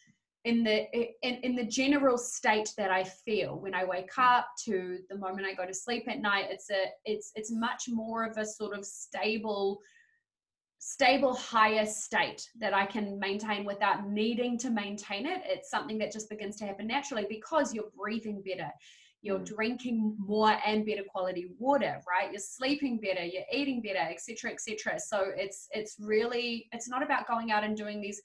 in the in, in the general state that I feel when I wake up to the moment I go to sleep at night it's a it's it's much more of a sort of stable stable higher state that I can maintain without needing to maintain it. It's something that just begins to happen naturally because you're breathing better you're mm. drinking more and better quality water right? You're sleeping better you're eating better etc etc so it's it's really it's not about going out and doing these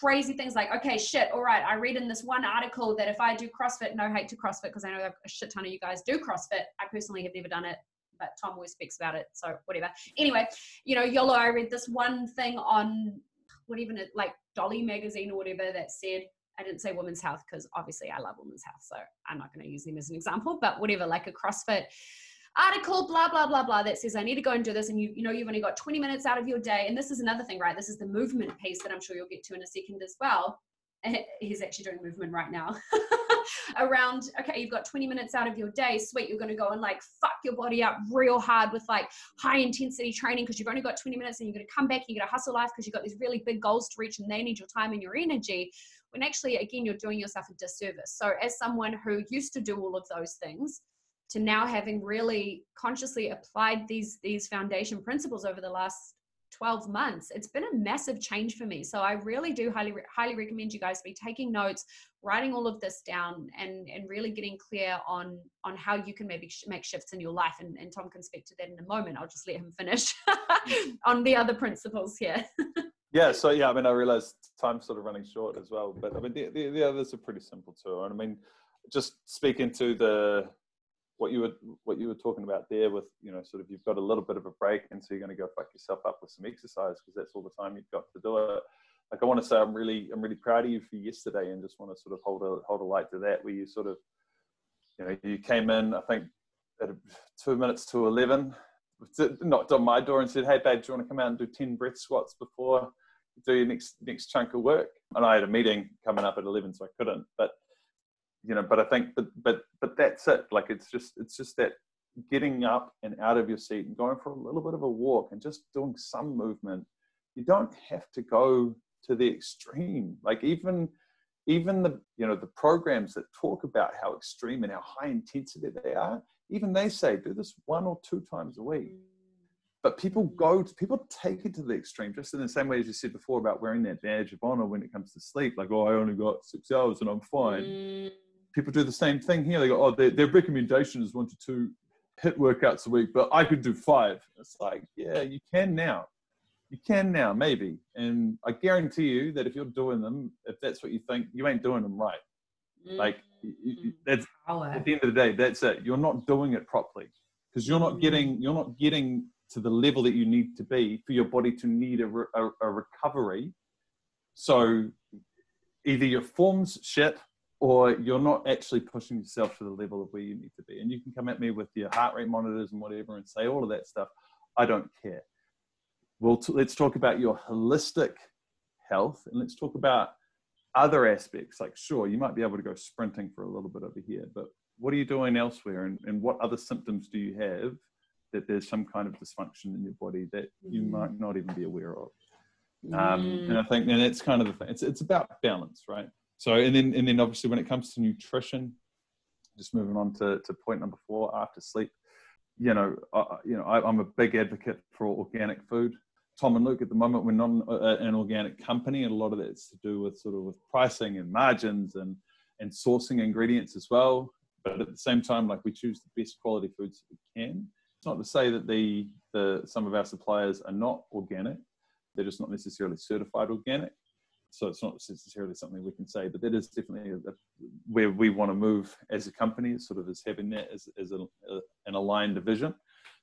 crazy things like, okay, shit, all right, I read in this one article that if I do CrossFit, no hate to CrossFit because I know a shit ton of you guys do CrossFit. I personally have never done it, but Tom always speaks about it, so whatever. Anyway, you know, YOLO, I read this one thing on what even like Dolly magazine or whatever that said, I didn't say women's health because obviously I love women's health, so I'm not going to use them as an example, but whatever, like a CrossFit article, blah, blah, blah, blah, that says, I need to go and do this. And you, you know, you've only got 20 minutes out of your day. And this is another thing, right? This is the movement piece that I'm sure you'll get to in a second as well. He's actually doing movement right now. Around, okay, you've got 20 minutes out of your day. Sweet, you're going to go and like fuck your body up real hard with like high intensity training because you've only got 20 minutes and you're going to come back. and You're going to hustle life because you've got these really big goals to reach and they need your time and your energy. When actually, again, you're doing yourself a disservice. So, as someone who used to do all of those things, to now having really consciously applied these these foundation principles over the last 12 months. It's been a massive change for me. So i really do highly highly recommend you guys be taking notes writing all of this down and and really getting clear on on how you can maybe sh- make shifts in your life. And, and tom can speak to that in a moment. I'll just let him finish on the other principles here. Yeah so yeah i mean i realize time's sort of running short as well but i mean the, the, the others are pretty simple too. And i mean just speaking to the what you were what you were talking about there with you know sort of you've got a little bit of a break and so you're going to go fuck yourself up with some exercise because that's all the time you've got to do it. Like i want to say i'm really i'm really proud of you for yesterday and just want to sort of hold a hold a light to that where you sort of you know you came in i think at two minutes to 11 knocked on my door and said hey babe do you want to come out and do 10 breath squats before do your next next chunk of work? And i had a meeting coming up at 11 so i couldn't but you know but i think but but but that's it like it's just it's just that getting up and out of your seat and going for a little bit of a walk and just doing some movement. You don't have to go to the extreme. Like even even the you know the programs that talk about how extreme and how high intensity they are, even they say do this one or two times a week. But people go to, people take it to the extreme, just in the same way as you said before about wearing that badge of honor when it comes to sleep. Like, oh, I only got six hours and I'm fine. Mm. People do the same thing here. They go, oh, their, their recommendation is one to two HIIT workouts a week, but I could do five. It's like, yeah, you can now. You can now, maybe. And I guarantee you that if you're doing them, if that's what you think, you ain't doing them right. Mm. Like, you, that's at the end of the day, that's it. You're not doing it properly because you're not mm. getting, you're not getting to the level that you need to be for your body to need a, a, a recovery. So either your form's shit or you're not actually pushing yourself to the level of where you need to be. And you can come at me with your heart rate monitors and whatever and say all of that stuff. I don't care. Well, t- let's talk about your holistic health and let's talk about other aspects. Like, sure, you might be able to go sprinting for a little bit over here, but what are you doing elsewhere? And, and what other symptoms do you have that there's some kind of dysfunction in your body that you mm. might not even be aware of. Um, mm. And I think, and it's kind of the thing. It's it's about balance, right? So, and then and then obviously when it comes to nutrition, just moving on to, to point number four, after sleep. You know, uh, you know, I, am a big advocate for organic food. Tom and Luke, at the moment, we're not an organic company, and a lot of that's to do with sort of with pricing and margins and and sourcing ingredients as well. But at the same time, like we choose the best quality foods we can. It's not to say that the, the some of our suppliers are not organic. They're just not necessarily certified organic. So it's not necessarily something we can say, but that is definitely a, a, where we want to move as a company, sort of as having that as, as a, an aligned vision.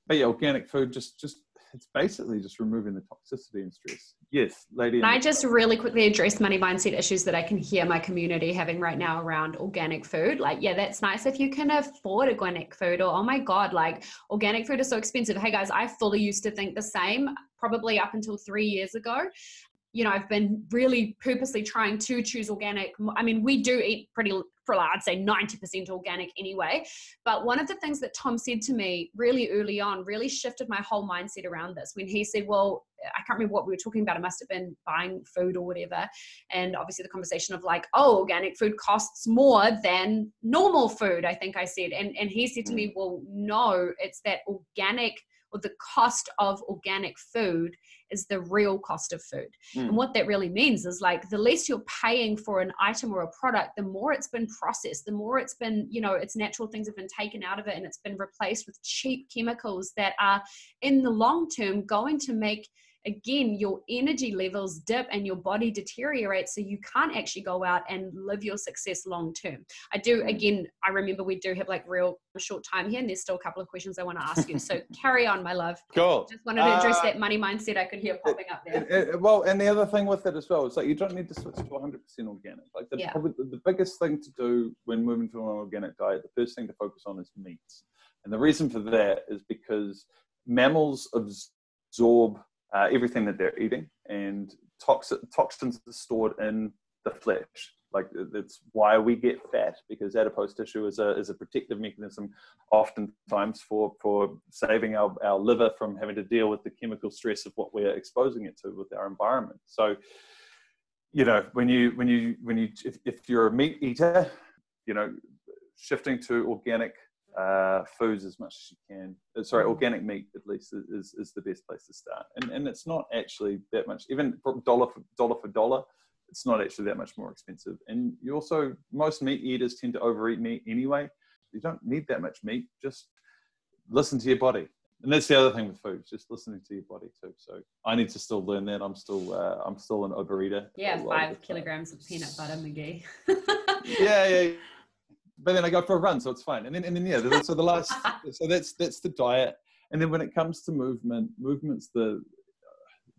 But yeah, organic food just just it's basically just removing the toxicity and stress. Yes, lady. Can I just really quickly address money mindset issues that I can hear my community having right now around organic food? Like, yeah, that's nice if you can afford organic food, or oh my God, like organic food is so expensive. Hey guys, I fully used to think the same probably up until three years ago you know, I've been really purposely trying to choose organic. I mean, we do eat pretty, for I'd say 90% organic anyway. But one of the things that Tom said to me really early on really shifted my whole mindset around this when he said, Well, I can't remember what we were talking about. It must have been buying food or whatever. And obviously, the conversation of like, oh, organic food costs more than normal food, I think I said. And, and he said to me, mm. Well, no, it's that organic or the cost of organic food is the real cost of food. Mm. And what that really means is like the less you're paying for an item or a product, the more it's been processed, the more it's been, you know, its natural things have been taken out of it and it's been replaced with cheap chemicals that are in the long term going to make again your energy levels dip and your body deteriorates so you can't actually go out and live your success long term. I do mm. again i remember we do have like real short time here and there's still a couple of questions i want to ask you so carry on my love. Cool. Just wanted to address uh, that money mindset i could hear popping up there. it, it, well and the other thing with it as well is like you don't need to switch to 100% organic. Like the, yeah. probably the, the biggest thing to do when moving to an organic diet the first thing to focus on is meats. And the reason for that is because mammals absorb uh, everything that they're eating, and toxin, toxins are stored in the flesh. Like that's why we get fat because adipose tissue is a is a protective mechanism, oftentimes for for saving our, our liver from having to deal with the chemical stress of what we're exposing it to with our environment. So, you know, when you when you when you if, if you're a meat eater, you know, shifting to organic uh, foods as much as you can. Uh, sorry, mm-hmm. organic meat at least is, is the best place to start. And, and it's not actually that much, even dollar for dollar for dollar, it's not actually that much more expensive. And you also, most meat eaters tend to overeat meat anyway. You don't need that much meat. Just listen to your body. And that's the other thing with food, just listening to your body too. So I need to still learn that. I'm still, uh, I'm still an overeater. Yeah, five kilograms of peanut butter, McGee. yeah, yeah but then I go for a run, so it's fine. And then and then yeah, so the last so that's that's the diet. And then when it comes to movement, movement's the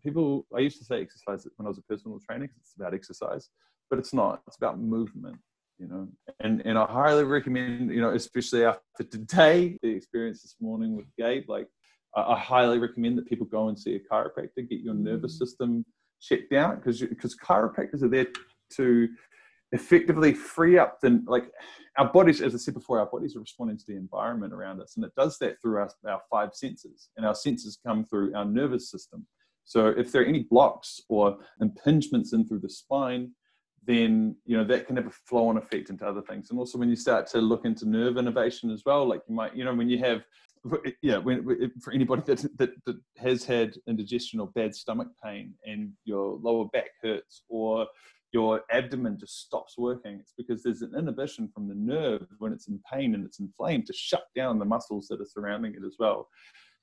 people. I used to say exercise when I was a personal trainer it's about exercise, but it's not. It's about movement. You know, and and I highly recommend. You know, especially after today, the experience this morning with Gabe, like I, I highly recommend that people go and see a chiropractor, get your nervous mm. system checked out because because chiropractors are there to effectively free up the like our bodies as i said before our bodies are responding to the environment around us and it does that through our, our five senses and our senses come through our nervous system. So if there are any blocks or impingements in through the spine then you know that can have a flow-on effect into other things. And also when you start to look into nerve innervation as well like you might you know when you have yeah when, for anybody that, that, that has had indigestion or bad stomach pain and your lower back hurts or your abdomen just stops working. It's because there's an inhibition from the nerve when it's in pain and it's inflamed to shut down the muscles that are surrounding it as well.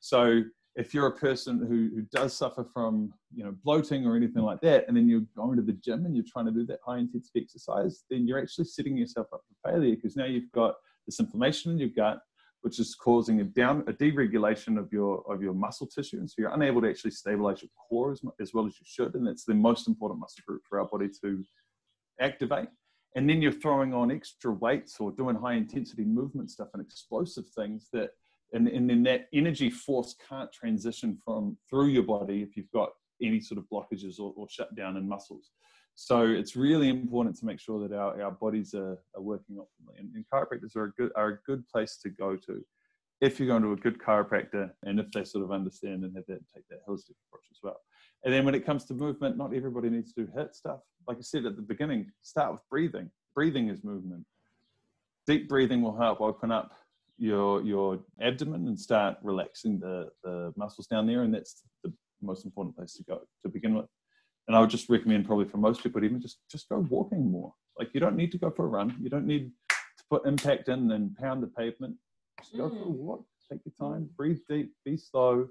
So if you're a person who, who does suffer from you know bloating or anything like that, and then you're going to the gym and you're trying to do that high intensity exercise, then you're actually setting yourself up for failure because now you've got this inflammation in your gut which is causing a down a deregulation of your of your muscle tissue, and so you're unable to actually stabilize your core as, as well as you should, and that's the most important muscle group for our body to activate. And then you're throwing on extra weights or doing high intensity movement stuff and explosive things that, and, and then that energy force can't transition from through your body if you've got any sort of blockages or, or shut down in muscles. So it's really important to make sure that our, our bodies are, are working optimally. And, and chiropractors are a good are a good place to go to if you're going to a good chiropractor and if they sort of understand and have that take that holistic approach as well. And then when it comes to movement, not everybody needs to do HIIT stuff. Like I said at the beginning, start with breathing. Breathing is movement. Deep breathing will help open up your your abdomen and start relaxing the, the muscles down there. And that's the most important place to go to begin with and I would just recommend probably for most people even just just go walking more. Like you don't need to go for a run. You don't need to put impact in and pound the pavement. Just go for a mm. walk. Take your time. Breathe deep. Be slow.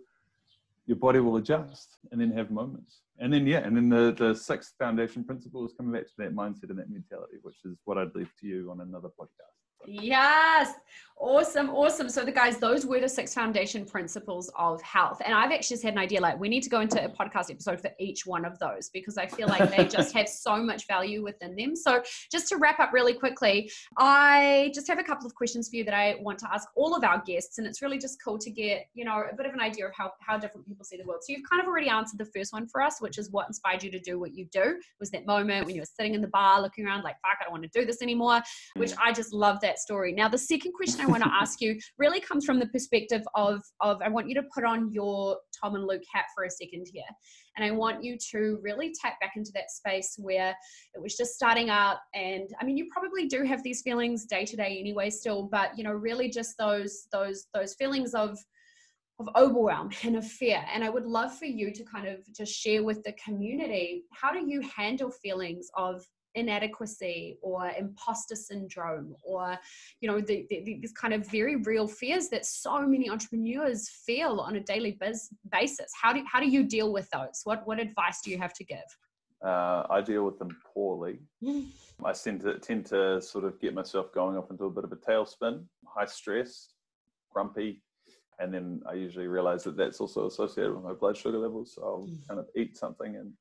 Your body will adjust, and then have moments. And then yeah, and then the the sixth foundation principle is coming back to that mindset and that mentality, which is what I'd leave to you on another podcast. Yes. Awesome. Awesome. So the guys, those were the six foundation principles of health. And I've actually just had an idea like we need to go into a podcast episode for each one of those because I feel like they just have so much value within them. So just to wrap up really quickly, I just have a couple of questions for you that I want to ask all of our guests. And it's really just cool to get, you know, a bit of an idea of how, how different people see the world. So you've kind of already answered the first one for us, which is what inspired you to do what you do was that moment when you were sitting in the bar looking around like, fuck, I don't want to do this anymore, which mm. I just love that that story. Now, the second question I want to ask you really comes from the perspective of, of I want you to put on your Tom and Luke hat for a second here. And I want you to really tap back into that space where it was just starting up. And I mean, you probably do have these feelings day to day anyway, still, but you know, really just those, those, those feelings of, of overwhelm and of fear. And I would love for you to kind of just share with the community how do you handle feelings of inadequacy or imposter syndrome or you know the, the, these kind of very real fears that so many entrepreneurs feel on a daily biz- basis how do, how do you deal with those what what advice do you have to give uh, I deal with them poorly. I tend to, tend to sort of get myself going off into a bit of a tailspin, high stress, grumpy, and then I usually realize that that's also associated with my blood sugar levels. So I'll mm. kind of eat something and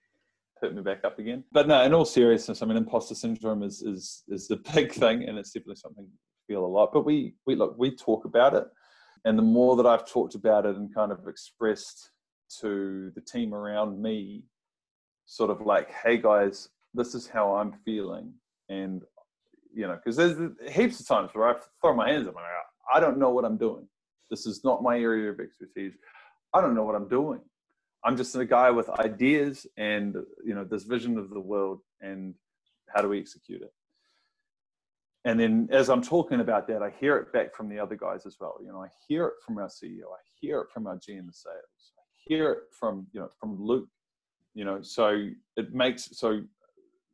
put me back up again. But no, in all seriousness, I mean, imposter syndrome is is is the big thing, and it's definitely something we feel a lot. But we we look, we talk about it, and the more that I've talked about it and kind of expressed to the team around me, sort of like, hey guys, this is how I'm feeling, and you know, because there's heaps of times where I throw my hands up and I I don't know what I'm doing. This is not my area of expertise. I don't know what I'm doing. I'm just a guy with ideas and you know this vision of the world and how do we execute it. And then as I'm talking about that, I hear it back from the other guys as well. You know, I hear it from our CEO, I hear it from our GM of sales, I hear it from you know from Luke. You know, so it makes so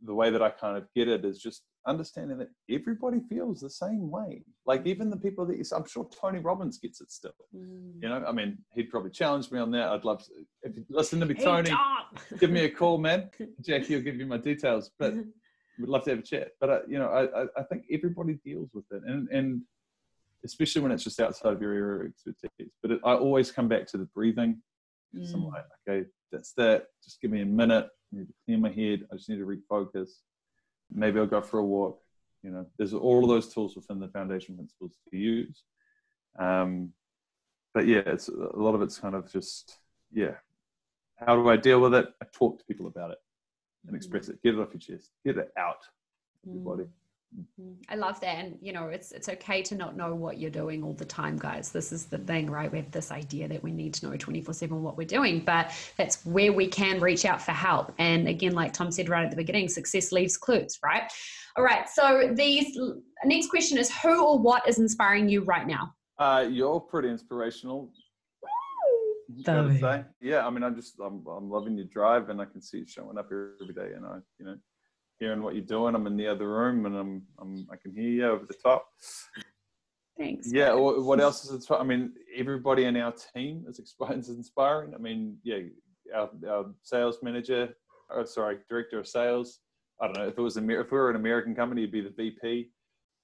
the way that I kind of get it is just understanding that everybody feels the same way. Like even the people that you, I'm sure Tony Robbins gets it still. Mm. You know, I mean, he'd probably challenge me on that. I'd love to, if you listen to me, Tony, give me a call, man. Jackie will give you my details, but we'd love to have a chat. But, uh, you know, I, I think everybody deals with it. And, and especially when it's just outside of your area of expertise. But it, I always come back to the breathing. Mm. I'm like, okay, that's that. Just give me a minute. I need to clear my head. I just need to refocus maybe I'll go for a walk. You know, there's all of those tools within the foundation principles to use. Um, but yeah, it's a lot of it's kind of just yeah. How do I deal with it? I talk to people about it and express it. Get it off your chest. Get it out. Of your body. Mm-hmm. I love that. And you know, it's it's okay to not know what you're doing all the time, guys. This is the thing, right? We have this idea that we need to know 24-7 what we're doing, but that's where we can reach out for help. And again, like Tom said right at the beginning, success leaves clues, right? All right. So these next question is who or what is inspiring you right now? Uh, you're pretty inspirational. say. Yeah, I mean, I'm just I'm, I'm loving your drive, and I can see it showing up every day. And I, you know, hearing what you're doing. I'm in the other room and I'm, I'm I can hear you over the top. Thanks. Yeah. What else is it? I mean, everybody in our team is inspiring. I mean, yeah, our, our sales manager, oh, sorry, director of sales. I don't know if it was a if we were an American company, it'd be the VP.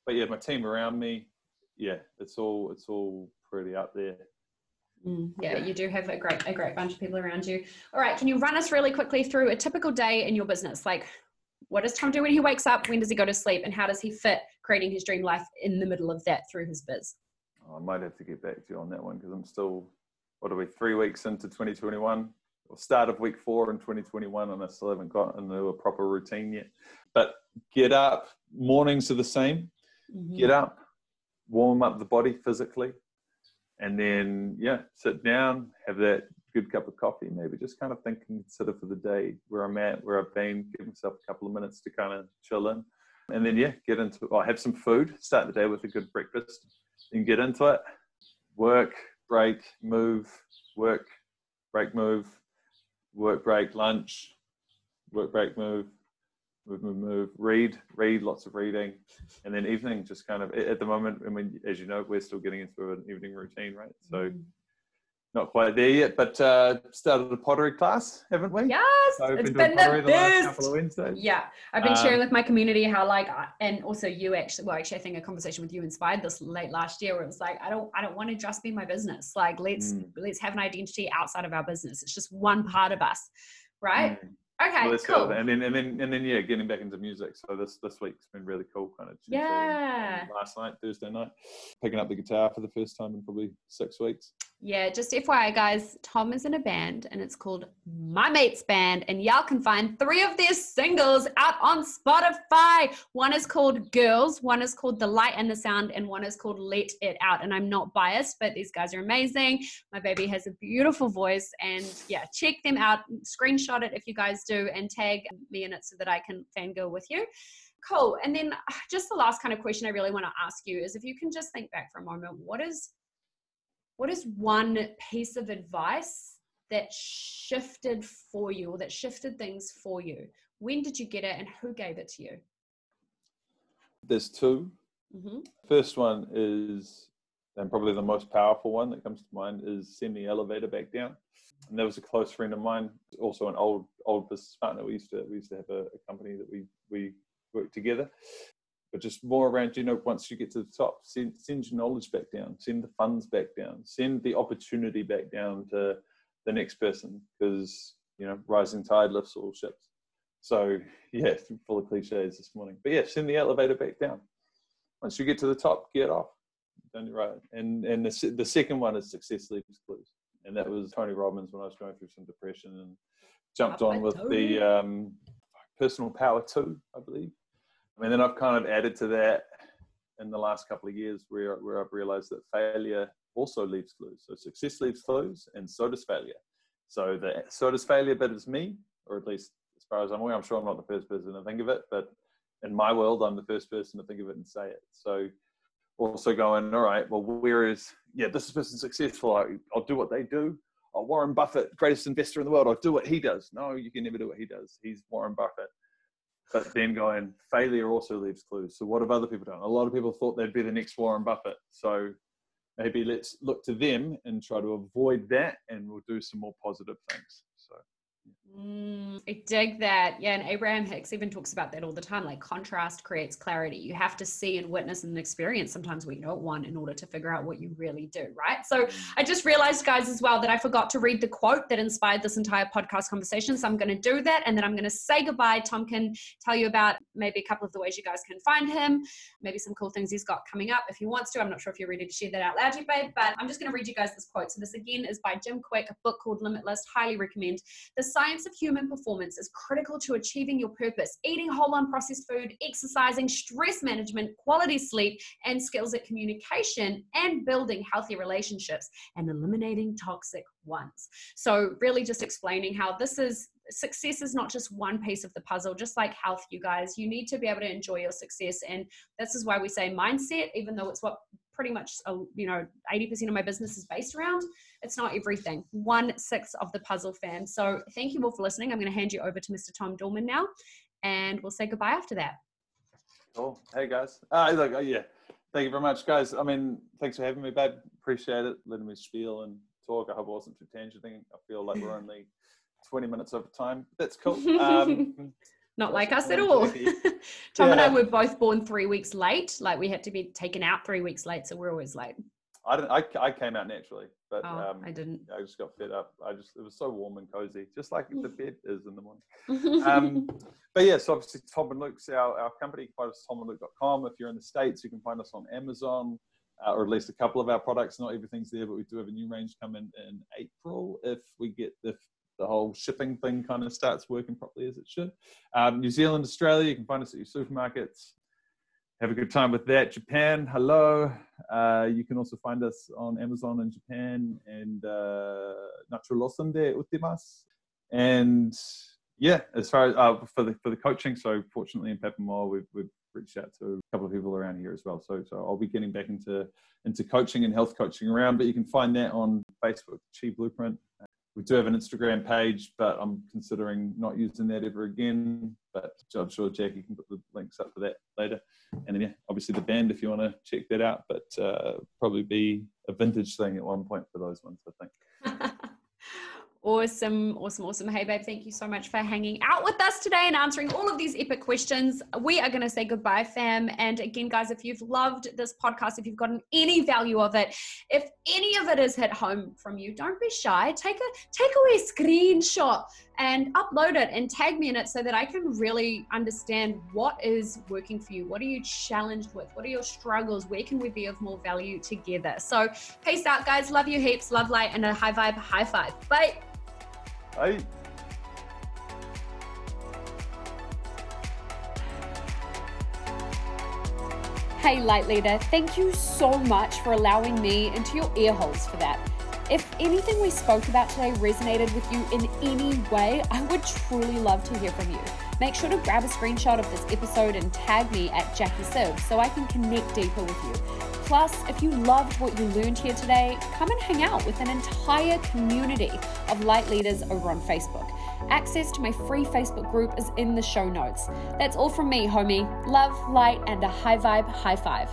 But yeah, my team around me, yeah, it's all it's all pretty up there. Mm, yeah, you do have a great a great bunch of people around you. All right, can you run us really quickly through a typical day in your business? Like, what does Tom do when he wakes up? When does he go to sleep? And how does he fit creating his dream life in the middle of that through his biz? Oh, I might have to get back to you on that one because I'm still, what are we, three weeks into 2021? Or start of week four in 2021, and I still haven't got into a proper routine yet. But get up, mornings are the same. Mm-hmm. Get up, warm up the body physically, and then, yeah, sit down, have that good cup of coffee, maybe just kind of thinking sort of for the day where I'm at, where I've been, give myself a couple of minutes to kind of chill in. And then, yeah, get into, or have some food, start the day with a good breakfast, and get into it. Work, break, move, work, break, move, work, break, lunch, work, break, move, move, move, move, read, read, lots of reading. And then evening, just kind of, at the moment, I mean, as you know, we're still getting into an evening routine, right? So, mm not quite there yet, but uh, started a pottery class, haven't we? Yes, so it's been the, the best. couple of Wednesdays. Yeah, I've been um, sharing with my community how like, and also you actually, well, actually, I think a conversation with you inspired this late last year, where it was like, I don't, I don't want to just be my business. Like, let's mm. let's have an identity outside of our business. It's just one part of us, right? Mm. Okay, well, cool. And then and then and then yeah, getting back into music. So this this week's been really cool. Kind of Tuesday, yeah. Last night, Thursday night, picking up the guitar for the first time in probably six weeks. Yeah, just FYI, guys, Tom is in a band and it's called My Mate's Band. And y'all can find three of their singles out on Spotify. One is called Girls, one is called The Light and the Sound, and one is called Let It Out. And I'm not biased, but these guys are amazing. My baby has a beautiful voice. And yeah, check them out. Screenshot it if you guys do and tag me in it so that I can fangirl with you. Cool. And then just the last kind of question I really want to ask you is if you can just think back for a moment, what is what is one piece of advice that shifted for you or that shifted things for you? When did you get it and who gave it to you? There's 2 mm-hmm. First one is, and probably the most powerful one that comes to mind, is send the elevator back down. And there was a close friend of mine, also an old old business partner. We used to we used to have a, a company that we we worked together, but just more around, you know, once you get to the top, send, send your knowledge back down, send the funds back down, send the opportunity back down to the next person because, you know, rising tide lifts all ships. So, yeah, full of cliches this morning. But yeah, send the elevator back down. Once you get to the top, get off. Don't right? And and the, the second one is success leaves clues. And that was Tony Robbins when I was going through some depression and jumped on with the um, personal power two, I believe I mean, then I've kind of added to that in the last couple of years where, where I've realized that failure also leaves clues. So success leaves clues, and so does failure. So the so does failure, but it's me, or at least as far as I'm aware, I'm sure I'm not the first person to think of it, but in my world, I'm the first person to think of it and say it. So also going, all right, well, where is yeah, this person successful? I, I'll do what they do. Oh, Warren Buffett, greatest investor in the world. I'll do what he does. No, you can never do what he does. He's Warren Buffett but then going failure also leaves clues. So what have other people done? A lot of people thought they'd be the next Warren Buffett. So maybe let's look to them and try to avoid that, and we'll do some more positive things. So Mm, I dig that. Yeah, and Abraham Hicks even talks about that all the time. Like contrast creates clarity. You have to see and witness and experience sometimes what you don't want in order to figure out what you really do, right? So I just realized, guys, as well, that I forgot to read the quote that inspired this entire podcast conversation. So I'm going to do that, and then I'm going to say goodbye. Tom can tell you about maybe a couple of the ways you guys can find him, maybe some cool things he's got coming up if he wants to. I'm not sure if you're ready to share that out loud, you babe, but I'm just going to read you guys this quote. So this again is by Jim Kwik, a book called Limitless. Highly recommend. The science balance of human performance is critical to achieving your purpose. Eating whole unprocessed food, exercising, stress management, quality sleep, and skills at communication, and building healthy relationships and eliminating toxic ones. So, really, just explaining how this is success is not just one piece of the puzzle, just like health, you guys. You need to be able to enjoy your success. And this is why we say mindset, even though it's what pretty much uh, you know 80% of my business is based around it's not everything. One sixth of the puzzle fan. So thank you all for listening. I'm going to hand you over to mr tom Dorman now and we'll say goodbye after that. Cool. Hey guys. Uh, look, uh, yeah. Thank you very much guys. I mean thanks for having me babe. Appreciate it. Letting me spiel and talk. I hope it wasn't too tangenting i feel like we're only 20 minutes over time. That's cool. Um, not like us at all. Tom yeah. and I were both born three weeks late. Like we had to be taken out three weeks late, so we're always late. I didn't. I, I came out naturally, but oh, um, I didn't. I just got fed up. I just it was so warm and cozy, just like the bed is in the morning. um, but yeah, so obviously Tom and Luke's our, our company. Tomandluke.com. If you're in the states, you can find us on Amazon. Uh, or at least a couple of our products. Not everything's there, but we do have a new range coming in April if we get if the whole shipping thing kind of starts working properly as it should. Um, New Zealand, Australia, you can find us at your supermarkets. Have a good time with that. Japan, hello. Uh, you can also find us on Amazon in Japan and uh, Naturalosan de Utimas. And yeah, as far as uh, for the for the coaching, so fortunately in Papamoa, we've, we've reached out to a couple of people around here as well. So so I'll be getting back into into coaching and health coaching around, but you can find that on Facebook, Chi Blueprint we do have an Instagram page, but I'm considering not using that ever again. But I'm sure Jackie can put the links up for that later. And then, yeah, obviously the band if you want to check that out. But uh, probably be a vintage thing at one point for those ones, I think. Awesome, awesome, awesome. Hey, babe, thank you so much for hanging out with us today and answering all of these epic questions. We are going to say goodbye, fam. And again, guys, if you've loved this podcast, if you've gotten any value of it, if any of it has hit home from you, don't be shy. Take a take away screenshot and upload it and tag me in it so that I can really understand what is working for you. What are you challenged with? What are your struggles? Where can we be of more value together? So, peace out, guys. Love you heaps. Love light and a high vibe high five. Bye. Hey, Light Leader, thank you so much for allowing me into your ear holes for that. If anything we spoke about today resonated with you in any way, I would truly love to hear from you. Make sure to grab a screenshot of this episode and tag me at Jackie Siv so I can connect deeper with you. Plus, if you loved what you learned here today, come and hang out with an entire community of light leaders over on Facebook. Access to my free Facebook group is in the show notes. That's all from me, homie. Love, light, and a high vibe high five.